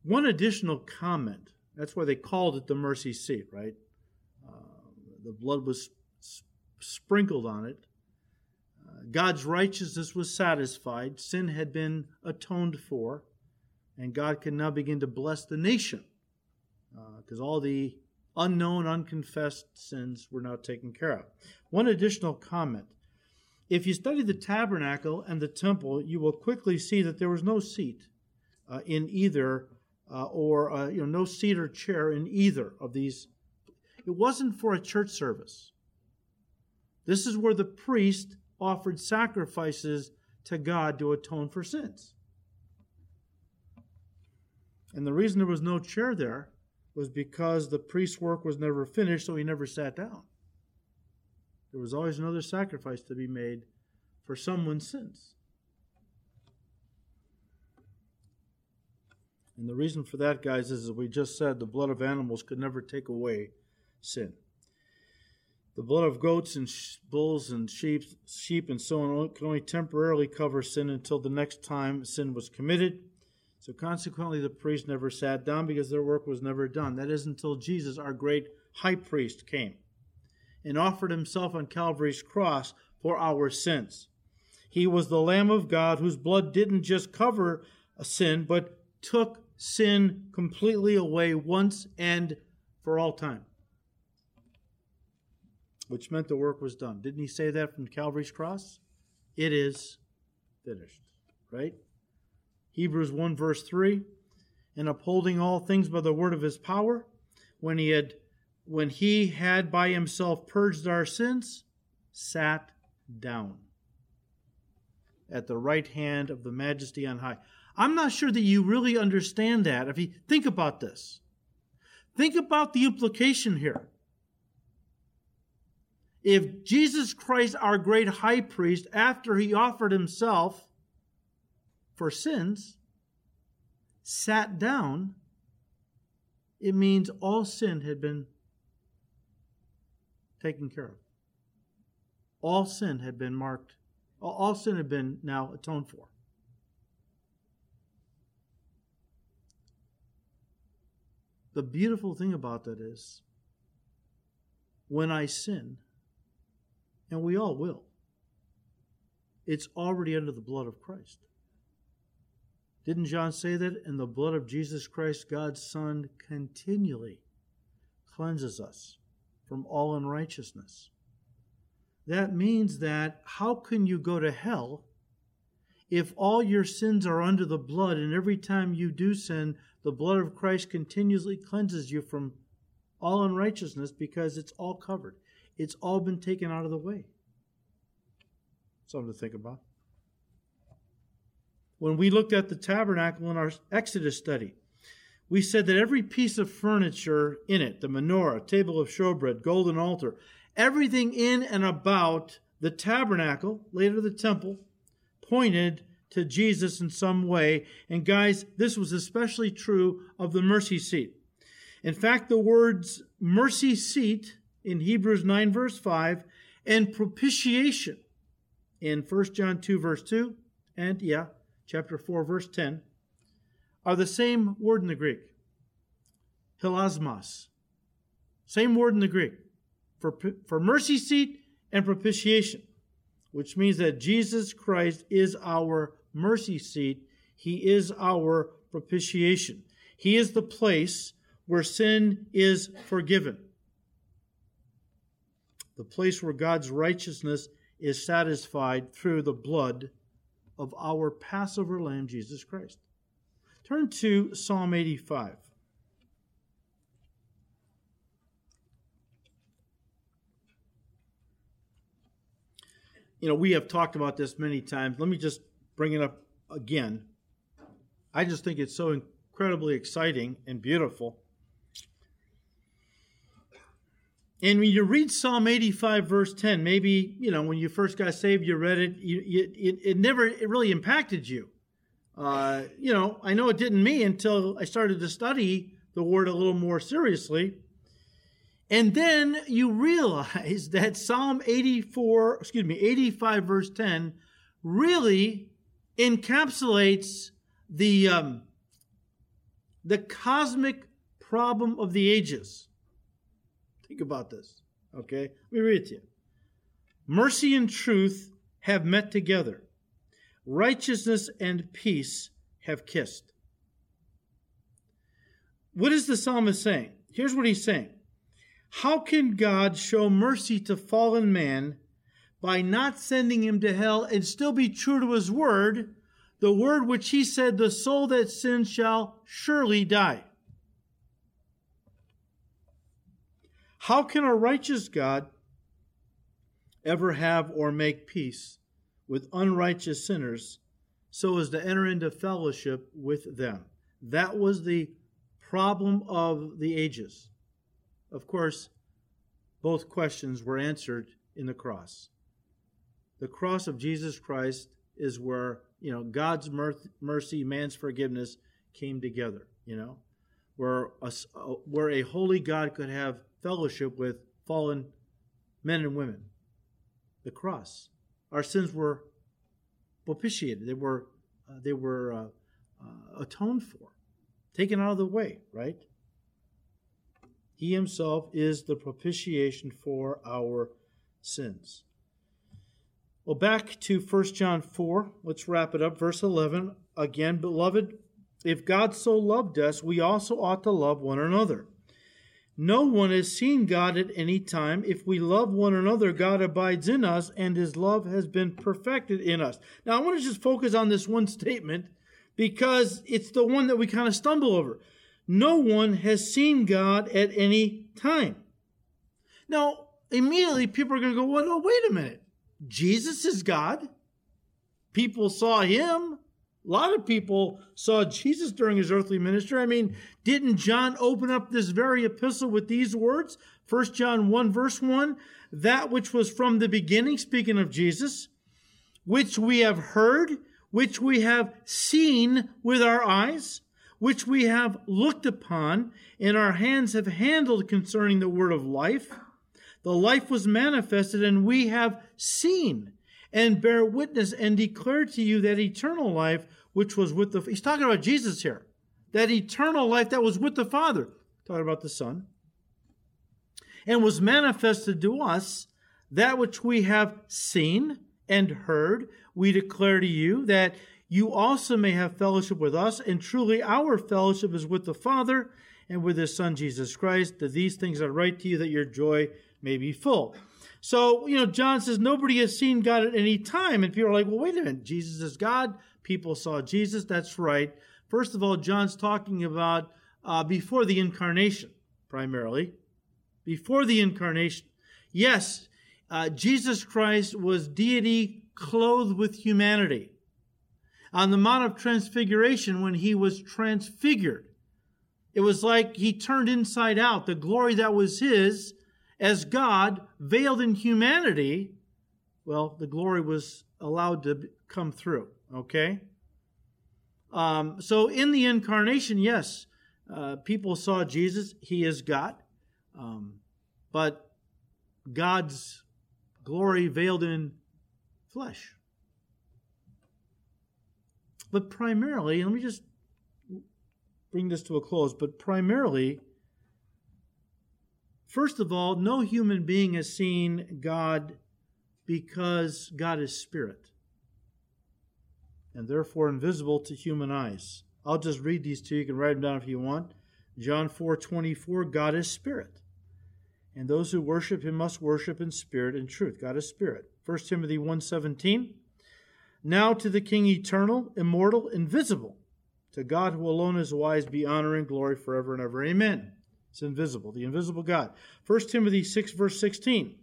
One additional comment that's why they called it the mercy seat, right? Uh, the blood was sp- sprinkled on it. God's righteousness was satisfied, sin had been atoned for, and God can now begin to bless the nation because uh, all the unknown, unconfessed sins were now taken care of. One additional comment. If you study the tabernacle and the temple, you will quickly see that there was no seat uh, in either uh, or uh, you know no seat or chair in either of these. It wasn't for a church service. This is where the priest offered sacrifices to God to atone for sins. And the reason there was no chair there was because the priest's work was never finished, so he never sat down. There was always another sacrifice to be made for someone's sins. And the reason for that, guys, is as we just said, the blood of animals could never take away sin. The blood of goats and bulls and sheep, sheep and so on could only temporarily cover sin until the next time sin was committed. So consequently, the priest never sat down because their work was never done. That is until Jesus, our great high priest, came and offered himself on Calvary's cross for our sins. He was the Lamb of God whose blood didn't just cover a sin, but took sin completely away once and for all time. Which meant the work was done. Didn't he say that from Calvary's cross? It is finished, right? Hebrews 1 verse 3, and upholding all things by the word of his power, when he had when he had by himself purged our sins, sat down at the right hand of the majesty on high. I'm not sure that you really understand that if you think about this. Think about the implication here. If Jesus Christ, our great high priest, after he offered himself for sins, sat down, it means all sin had been taken care of. All sin had been marked, all sin had been now atoned for. The beautiful thing about that is when I sin, and we all will, it's already under the blood of Christ. Didn't John say that? And the blood of Jesus Christ, God's Son, continually cleanses us from all unrighteousness. That means that how can you go to hell if all your sins are under the blood and every time you do sin, the blood of Christ continuously cleanses you from all unrighteousness because it's all covered? It's all been taken out of the way. Something to think about when we looked at the tabernacle in our Exodus study. We said that every piece of furniture in it, the menorah, table of showbread, golden altar, everything in and about the tabernacle, later the temple, pointed to Jesus in some way. And guys, this was especially true of the mercy seat. In fact, the words mercy seat in Hebrews 9, verse 5, and propitiation in 1 John 2, verse 2, and yeah, chapter 4, verse 10, are the same word in the Greek. Hilasmos. Same word in the Greek for, for mercy seat and propitiation, which means that Jesus Christ is our mercy seat. He is our propitiation. He is the place where sin is forgiven, the place where God's righteousness is satisfied through the blood of our Passover Lamb, Jesus Christ. Turn to Psalm 85. You know, we have talked about this many times. Let me just bring it up again. I just think it's so incredibly exciting and beautiful And when you read Psalm 85, verse 10, maybe, you know, when you first got saved, you read it, you, you, it, it never it really impacted you. Uh, you know, I know it didn't me until I started to study the word a little more seriously. And then you realize that Psalm 84, excuse me, 85, verse 10, really encapsulates the, um, the cosmic problem of the ages. Think about this. Okay? Let me read it to you. Mercy and truth have met together, righteousness and peace have kissed. What is the psalmist saying? Here's what he's saying How can God show mercy to fallen man by not sending him to hell and still be true to his word, the word which he said, The soul that sins shall surely die? How can a righteous God ever have or make peace with unrighteous sinners so as to enter into fellowship with them? That was the problem of the ages. Of course, both questions were answered in the cross. The cross of Jesus Christ is where, you know, God's mercy, man's forgiveness came together, you know, where a, where a holy God could have fellowship with fallen men and women. The cross. Our sins were propitiated. They were, uh, they were uh, uh, atoned for, taken out of the way, right? He himself is the propitiation for our sins. Well, back to 1 John 4. Let's wrap it up. Verse 11. Again, beloved, if God so loved us, we also ought to love one another. No one has seen God at any time. If we love one another, God abides in us, and his love has been perfected in us. Now, I want to just focus on this one statement because it's the one that we kind of stumble over. No one has seen God at any time. Now, immediately people are going to go, well, no, wait a minute. Jesus is God. People saw him. A lot of people saw Jesus during his earthly ministry. I mean, didn't John open up this very epistle with these words? 1 John 1, verse 1 That which was from the beginning, speaking of Jesus, which we have heard, which we have seen with our eyes, which we have looked upon, and our hands have handled concerning the word of life. The life was manifested, and we have seen and bear witness and declare to you that eternal life which was with the he's talking about jesus here. That eternal life that was with the father. Talking about the son. And was manifested to us that which we have seen and heard. We declare to you that you also may have fellowship with us and truly our fellowship is with the father and with his son jesus christ that these things i write to you that your joy may be full so, you know, John says nobody has seen God at any time. And people are like, well, wait a minute. Jesus is God. People saw Jesus. That's right. First of all, John's talking about uh, before the incarnation, primarily. Before the incarnation. Yes, uh, Jesus Christ was deity clothed with humanity. On the Mount of Transfiguration, when he was transfigured, it was like he turned inside out. The glory that was his as God, veiled in humanity, well, the glory was allowed to come through, okay? Um, so in the incarnation, yes, uh, people saw Jesus, he is God, um, but God's glory veiled in flesh. But primarily, let me just bring this to a close, but primarily, First of all, no human being has seen God because God is spirit and therefore invisible to human eyes. I'll just read these two. You can write them down if you want. John 4 24, God is spirit. And those who worship him must worship in spirit and truth. God is spirit. 1 Timothy 1 17, now to the King eternal, immortal, invisible, to God who alone is wise, be honor and glory forever and ever. Amen. It's invisible, the invisible God. 1 Timothy 6, verse 16.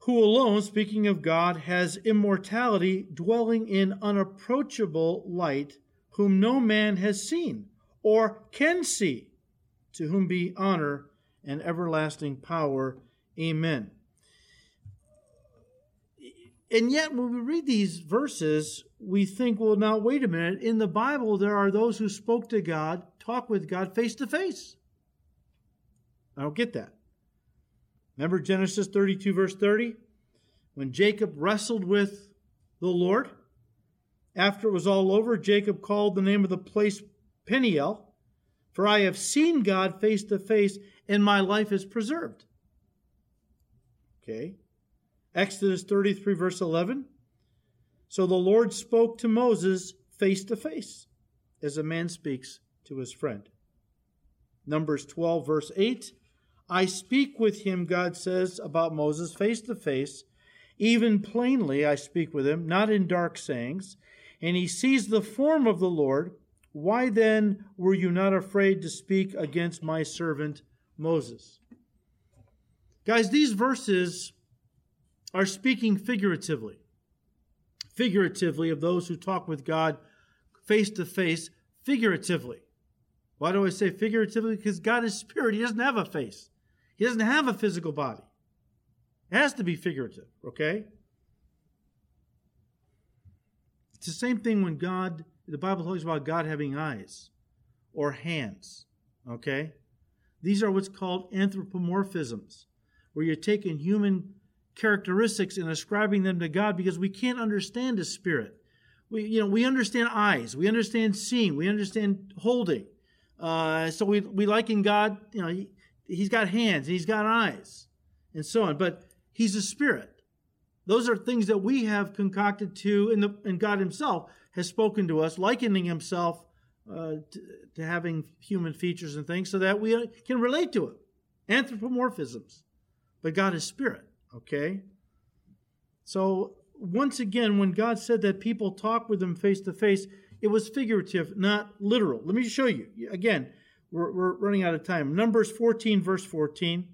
Who alone, speaking of God, has immortality, dwelling in unapproachable light, whom no man has seen or can see, to whom be honor and everlasting power. Amen. And yet, when we read these verses, we think, well, now, wait a minute. In the Bible, there are those who spoke to God, talked with God face to face. I don't get that. Remember Genesis 32, verse 30? When Jacob wrestled with the Lord, after it was all over, Jacob called the name of the place Peniel, for I have seen God face to face, and my life is preserved. Okay. Exodus 33, verse 11. So the Lord spoke to Moses face to face, as a man speaks to his friend. Numbers 12, verse 8. I speak with him, God says about Moses, face to face. Even plainly I speak with him, not in dark sayings. And he sees the form of the Lord. Why then were you not afraid to speak against my servant Moses? Guys, these verses are speaking figuratively. Figuratively of those who talk with God face to face, figuratively. Why do I say figuratively? Because God is spirit. He doesn't have a face. He doesn't have a physical body. It has to be figurative, okay? It's the same thing when God, the Bible talks about God having eyes or hands, okay? These are what's called anthropomorphisms, where you're taking human characteristics and ascribing them to God because we can't understand a spirit. We, you know, we understand eyes, we understand seeing, we understand holding. Uh, so we, we liken God, you know, he's got hands, he's got eyes, and so on. But he's a spirit. Those are things that we have concocted to, and, the, and God himself has spoken to us, likening himself uh, to, to, having human features and things so that we can relate to it. Anthropomorphisms. But God is spirit, okay? So, once again, when God said that people talk with him face to face, it was figurative, not literal. Let me show you. Again, we're, we're running out of time. Numbers 14, verse 14.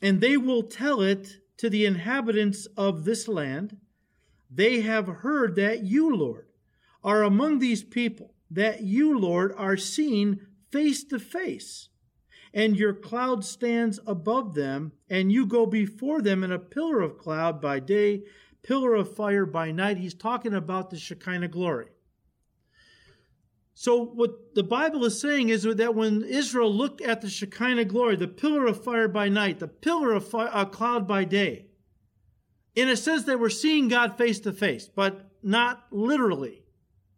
And they will tell it to the inhabitants of this land. They have heard that you, Lord, are among these people, that you, Lord, are seen face to face, and your cloud stands above them, and you go before them in a pillar of cloud by day, pillar of fire by night. He's talking about the Shekinah glory. So, what the Bible is saying is that when Israel looked at the Shekinah glory, the pillar of fire by night, the pillar of fire, cloud by day, in a sense, they were seeing God face to face, but not literally.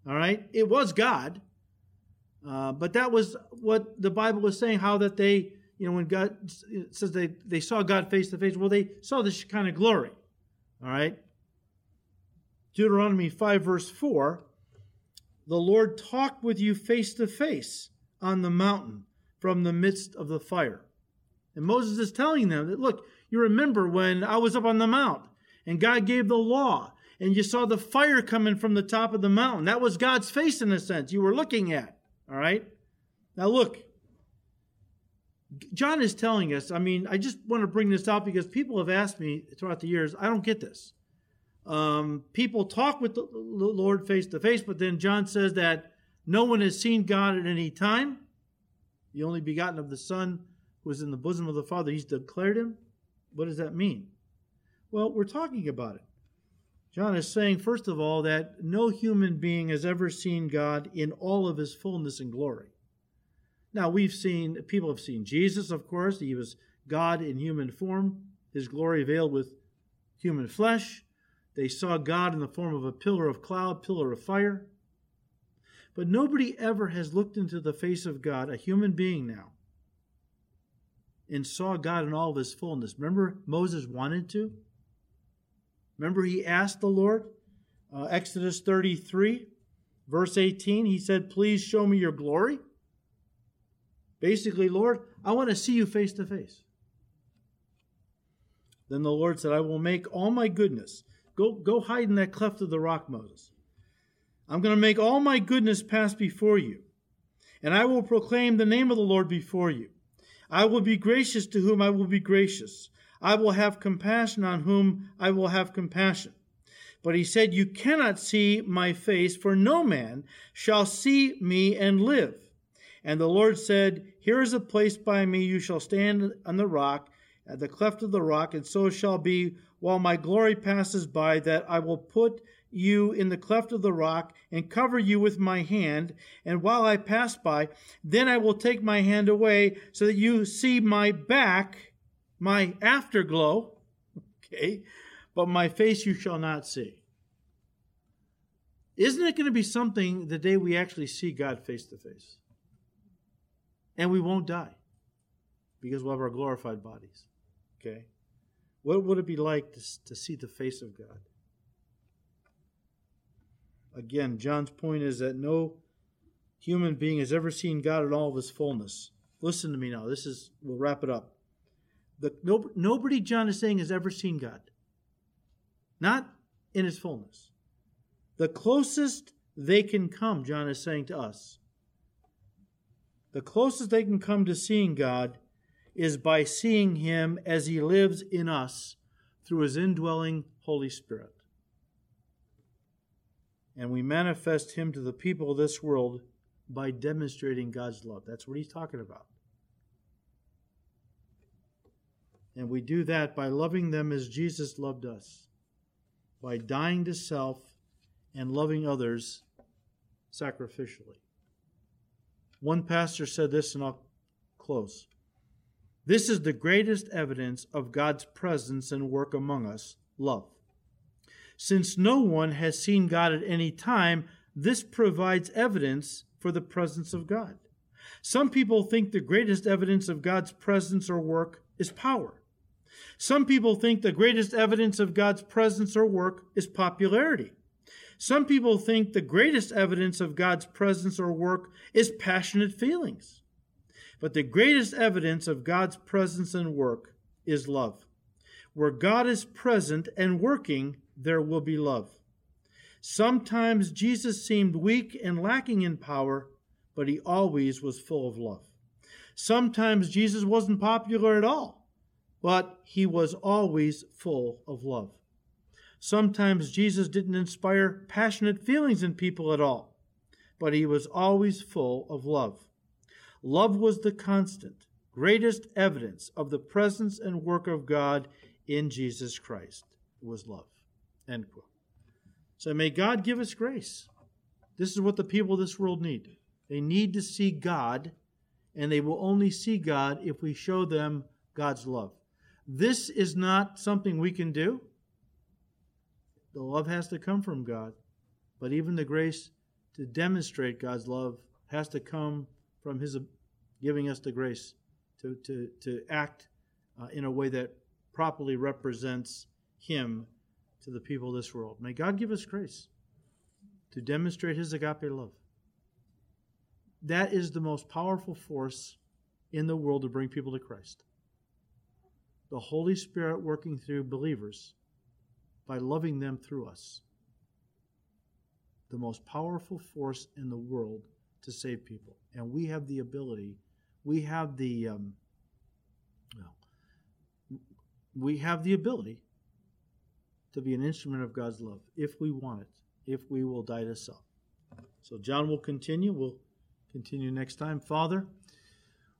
All right? It was God. Uh, but that was what the Bible was saying, how that they, you know, when God says they, they saw God face to face, well, they saw the Shekinah glory. All right? Deuteronomy 5, verse 4 The Lord talked with you face to face on the mountain from the midst of the fire. And Moses is telling them that, look, you remember when I was up on the mount and God gave the law and you saw the fire coming from the top of the mountain. That was God's face in a sense you were looking at. All right? Now look, John is telling us, I mean, I just want to bring this out because people have asked me throughout the years, I don't get this. Um, people talk with the Lord face to face, but then John says that no one has seen God at any time. The only begotten of the Son who is in the bosom of the Father, he's declared him. What does that mean? Well, we're talking about it. John is saying, first of all, that no human being has ever seen God in all of his fullness and glory. Now, we've seen, people have seen Jesus, of course. He was God in human form, his glory veiled with human flesh. They saw God in the form of a pillar of cloud, pillar of fire. But nobody ever has looked into the face of God, a human being now, and saw God in all of his fullness. Remember, Moses wanted to? Remember, he asked the Lord, uh, Exodus 33, verse 18, he said, Please show me your glory. Basically, Lord, I want to see you face to face. Then the Lord said, I will make all my goodness. Go, go hide in that cleft of the rock, Moses. I'm going to make all my goodness pass before you, and I will proclaim the name of the Lord before you. I will be gracious to whom I will be gracious, I will have compassion on whom I will have compassion. But he said, You cannot see my face, for no man shall see me and live. And the Lord said, Here is a place by me, you shall stand on the rock, at the cleft of the rock, and so shall be while my glory passes by, that I will put you in the cleft of the rock and cover you with my hand. And while I pass by, then I will take my hand away so that you see my back my afterglow, okay, but my face you shall not see. Isn't it going to be something the day we actually see God face to face? And we won't die because we'll have our glorified bodies. Okay? What would it be like to, to see the face of God? Again, John's point is that no human being has ever seen God in all of his fullness. Listen to me now. This is, we'll wrap it up. The, no, nobody, John is saying, has ever seen God. Not in his fullness. The closest they can come, John is saying to us, the closest they can come to seeing God is by seeing him as he lives in us through his indwelling Holy Spirit. And we manifest him to the people of this world by demonstrating God's love. That's what he's talking about. And we do that by loving them as Jesus loved us, by dying to self and loving others sacrificially. One pastor said this, and I'll close. This is the greatest evidence of God's presence and work among us love. Since no one has seen God at any time, this provides evidence for the presence of God. Some people think the greatest evidence of God's presence or work is power. Some people think the greatest evidence of God's presence or work is popularity. Some people think the greatest evidence of God's presence or work is passionate feelings. But the greatest evidence of God's presence and work is love. Where God is present and working, there will be love. Sometimes Jesus seemed weak and lacking in power, but he always was full of love. Sometimes Jesus wasn't popular at all, but he was always full of love. Sometimes Jesus didn't inspire passionate feelings in people at all, but he was always full of love. Love was the constant, greatest evidence of the presence and work of God in Jesus Christ. Was love. End quote. So may God give us grace. This is what the people of this world need. They need to see God, and they will only see God if we show them God's love. This is not something we can do. The love has to come from God, but even the grace to demonstrate God's love has to come from His giving us the grace to, to, to act uh, in a way that properly represents Him to the people of this world. May God give us grace to demonstrate His agape love. That is the most powerful force in the world to bring people to Christ. The Holy Spirit working through believers by loving them through us. The most powerful force in the world to save people. And we have the ability, we have the, um, we have the ability to be an instrument of God's love if we want it, if we will die to self. So, John will continue. We'll continue next time. Father,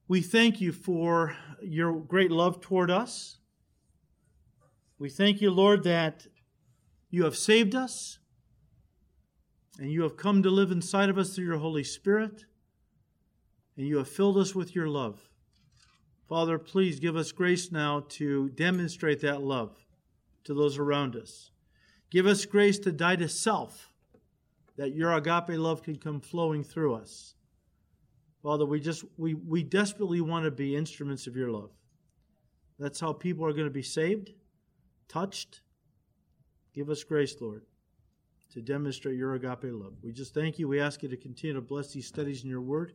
we thank you for your great love toward us. We thank you, Lord, that you have saved us and you have come to live inside of us through your Holy Spirit and you have filled us with your love. Father, please give us grace now to demonstrate that love to those around us. Give us grace to die to self, that your agape love can come flowing through us. Father, we just we, we desperately want to be instruments of your love. That's how people are going to be saved, touched. Give us grace, Lord, to demonstrate your agape love. We just thank you. We ask you to continue to bless these studies in your word.